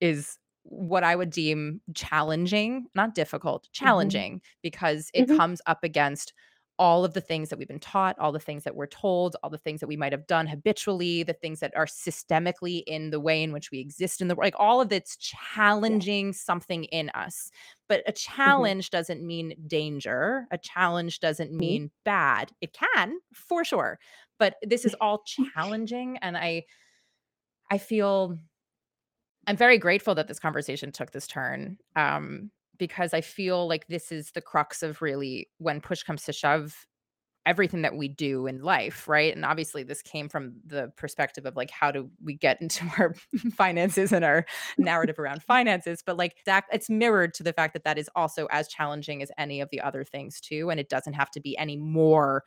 is what I would deem challenging, not difficult, challenging, because it Mhm. comes up against all of the things that we've been taught, all the things that we're told, all the things that we might have done habitually, the things that are systemically in the way in which we exist in the like all of it's challenging something in us. But a mm-hmm. challenge doesn't mean danger. A challenge doesn't mm-hmm. mean bad. It can, for sure. But this is all mm. challenging and I I feel I'm very grateful that this conversation took this turn. Um because I feel like this is the crux of really when push comes to shove everything that we do in life, right? And obviously this came from the perspective of like how do we get into our finances and our narrative around finances, but like that it's mirrored to the fact that that is also as challenging as any of the other things too and it doesn't have to be any more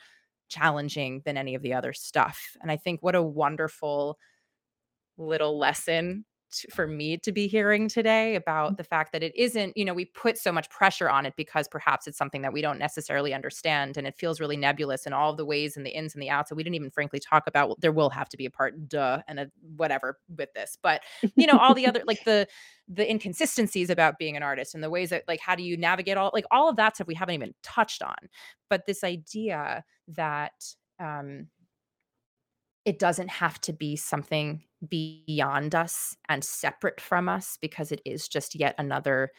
challenging than any of the other stuff. And I think what a wonderful little lesson t- for me to be hearing today about the fact that it isn't, you know, we put so much pressure on it because perhaps it's something that we don't necessarily understand and it feels really nebulous in all of the ways and the ins and the outs. So we didn't even frankly talk about well, there will have to be a part duh and a whatever with this. But you know, all the other like the the inconsistencies about being an artist and the ways that like how do you navigate all like all of that stuff we haven't even touched on. But this idea that um it doesn't have to be something beyond us and separate from us because it is just yet another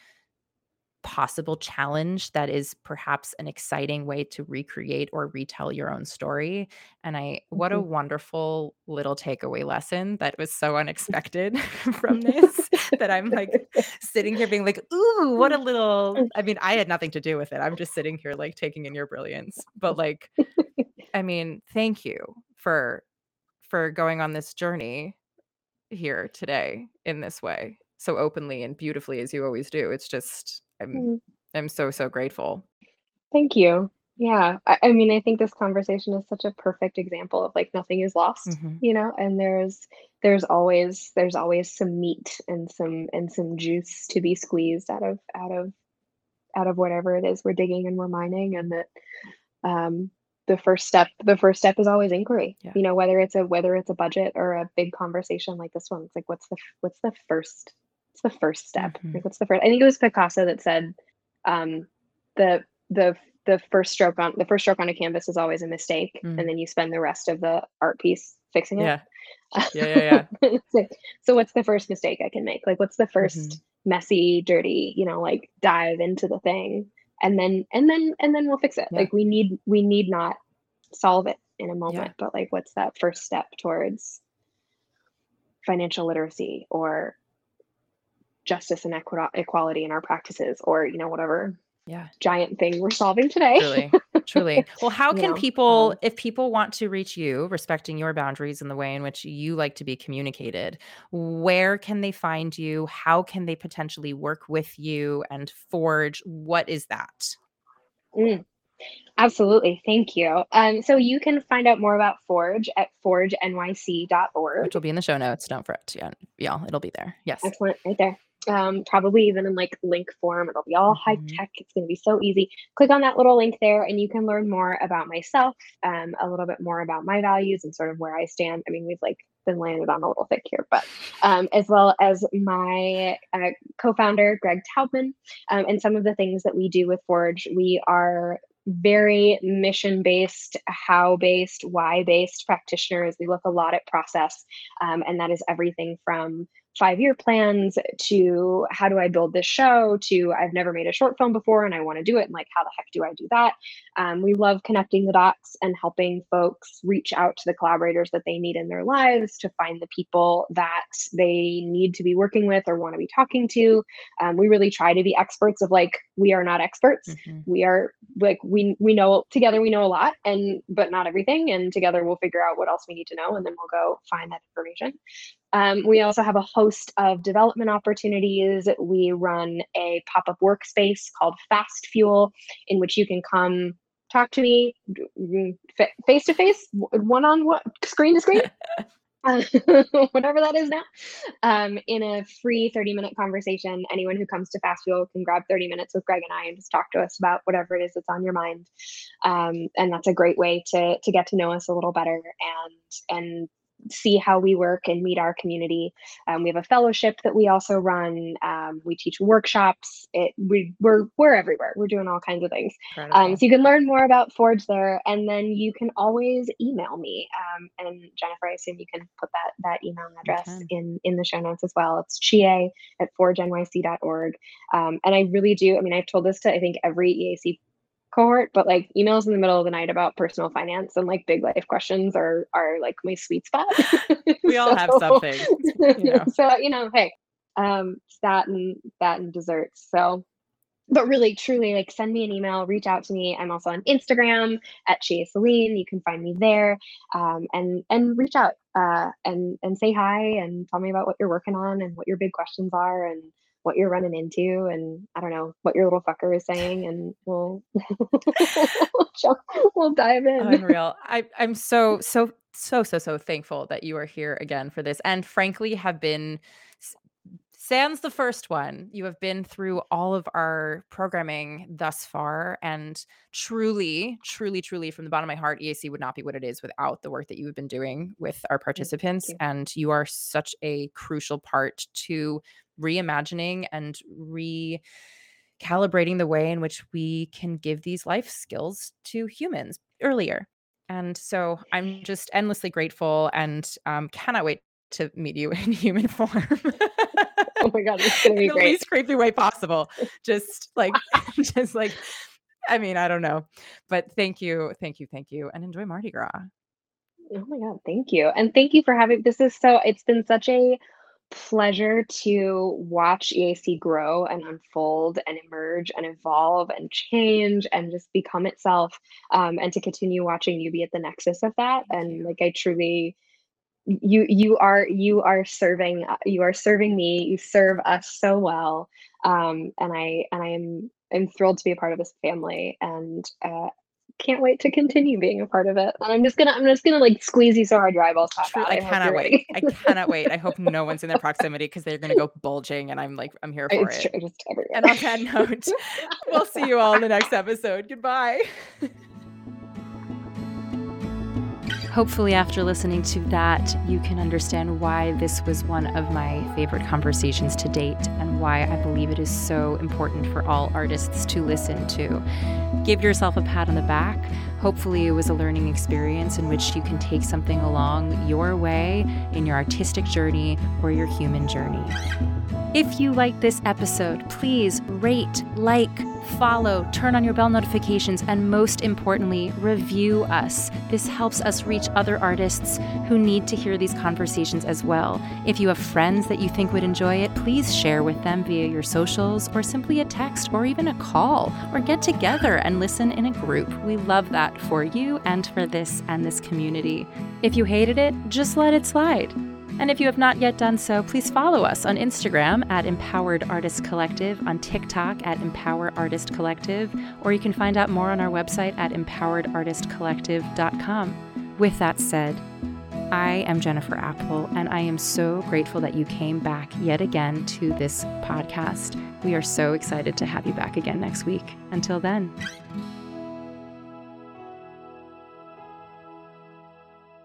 possible challenge that is perhaps an exciting way to recreate or retell your own story. And I, what a Mhm. wonderful little takeaway lesson that was so unexpected from this that I'm like sitting here being like, ooh, what a little, I mean, I had nothing to do with it. I'm just sitting here like taking in your brilliance. But like, I mean, thank you for for going on this journey here today in this way so openly and beautifully as you always do. It's just I'm Mm, I'm so so grateful. Thank you. Yeah, I, I mean, I think this conversation is such a perfect example of like nothing is lost, Mhm. you know, and there's there's always there's always some meat and some and some juice to be squeezed out of out of out of whatever it is we're digging and we're mining, and that um, the first step the first step is always inquiry. Yeah. You know, whether it's a whether it's a budget or a big conversation like this one, it's like what's the what's the first it's the first step? Mhm. Like what's the first? I think it was Picasso that said um, the the the first stroke on the first stroke on a canvas is always a mistake, Mm. and then you spend the rest of the art piece fixing it. Yeah. Yeah, yeah, yeah. so, so what's the first mistake I can make? Like what's the 1st Mhm. messy, dirty, you know, like dive into the thing and then and then and then we'll fix it. Yeah. Like we need we need not solve it in a moment, but like what's that first step towards financial literacy or justice and equi- equality in our practices or you know whatever Yeah. giant thing we're solving today. Truly. Truly. Well, how can know, people, um, if people want to reach you, respecting your boundaries and the way in which you like to be communicated, where can they find you? How can they potentially work with you and forge? What is that? Mm, absolutely. Thank you. Um, so you can find out more about Forge at forgenyc.org. Which will be in the show notes. Don't fret. Yeah. Yeah. It'll be there. Yes. Excellent, right there. Um, probably even in like link form. It'll be all high Mhm. tech. It's going to be so easy. Click on that little link there, and you can learn more about myself, um, a little bit more about my values and sort of where I stand. I mean, we've like been landed on a little thick here, but um, as well as my uh, co-founder Greg Taubman, um, and some of the things that we do with Forge. We are very mission based, how based, why based practitioners. We look a lot at process, um, and that is everything from five year plans to how do I build this show to I've never made a short film before and I want to do it and like how the heck do I do that? Um, we love connecting the dots and helping folks reach out to the collaborators that they need in their lives to find the people that they need to be working with or want to be talking to. Um, we really try to be experts of like we are not experts. Mhm. We are like we we know together we know a lot and but not everything and together we'll figure out what else we need to know and then we'll go find that information. Um, we also have a host of development opportunities. We run a pop up workspace called Fast Fuel, in which you can come talk to me face to face, one on one, screen to screen. Uh, whatever that is now, um, in a free 30 minute conversation. Anyone who comes to Fast Fuel can grab 30 minutes with Greg and I and just talk to us about whatever it is that's on your mind. Um, and that's a great way to to get to know us a little better and and see how we work and meet our community. Um, we have a fellowship that we also run. Um, we teach workshops. It we we're we're everywhere. We're doing all kinds of things. Um, so you can learn more about Forge there, and then you can always email me. Um, and Jennifer, I assume you can put that that email address can. in in the show notes as well. It's chie at forgenyc.org. Um, and I really do. I mean, I've told this to I think every EAC cohort, but like emails in the middle of the night about personal finance and like big life questions are are like my sweet spot. We all have something, you know. So you know, hey, um, that and that and desserts. So but really truly like send me an email reach out to me i'm also on instagram at Chia Celine. you can find me there um, and and reach out uh, and and say hi and tell me about what you're working on and what your big questions are and what you're running into and i don't know what your little fucker is saying and we'll we'll dive oh, in Unreal. I, I'm so, so, so, so, so thankful that you are here again for this. And frankly, have been sans the first one. You have been through all of our programming thus far. And truly, truly, truly, from the bottom of my heart, EAC would not be what it is without the work that you have been doing with our mm, participants. you. And you are such a crucial part to reimagining and recalibrating the way in which we can give these life skills to humans earlier. And so I'm just endlessly grateful and um, cannot wait to meet you in human form. oh my god, it's gonna be the great. least creepy way possible. Just like, just like, I mean, I don't know, but thank you, thank you, thank you, and enjoy Mardi Gras. Oh my god, thank you. And thank you for having this is so it's been such a pleasure to watch EAC grow and unfold and emerge and evolve and change and just become itself um, and to continue watching you be at the nexus of that. And like I truly you you are you are serving you are serving me. You serve us so well. Um, and I and I am I'm thrilled to be a part of this family. And uh, can't wait to continue being a part of it. And I'm just gonna I'm just gonna like squeeze you so hard your eyeballs pop out. I cannot wait. I cannot wait. I hope no one's in their proximity because they're gonna go bulging and I'm like I'm here for it's it. True. And on that note, we'll see you all in the next episode. Goodbye. Hopefully, after listening to that, you can understand why this was one of my favorite conversations to date and why I believe it is so important for all artists to listen to. Give yourself a pat on the back. Hopefully, it was a learning experience in which you can take something along your way in your artistic journey or your human journey. If you like this episode, please rate, like, follow, turn on your bell notifications, and most importantly, review us. This helps us reach other artists who need to hear these conversations as well. If you have friends that you think would enjoy it, please share with them via your socials or simply a text or even a call or get together and listen in a group. We love that for you and for this and this community. If you hated it, just let it slide. And if you have not yet done so, please follow us on Instagram at Empowered Artist Collective, on TikTok at Empower Artist Collective, or you can find out more on our website at empoweredartistcollective.com. With that said, I am Jennifer Apple, and I am so grateful that you came back yet again to this podcast. We are so excited to have you back again next week. Until then.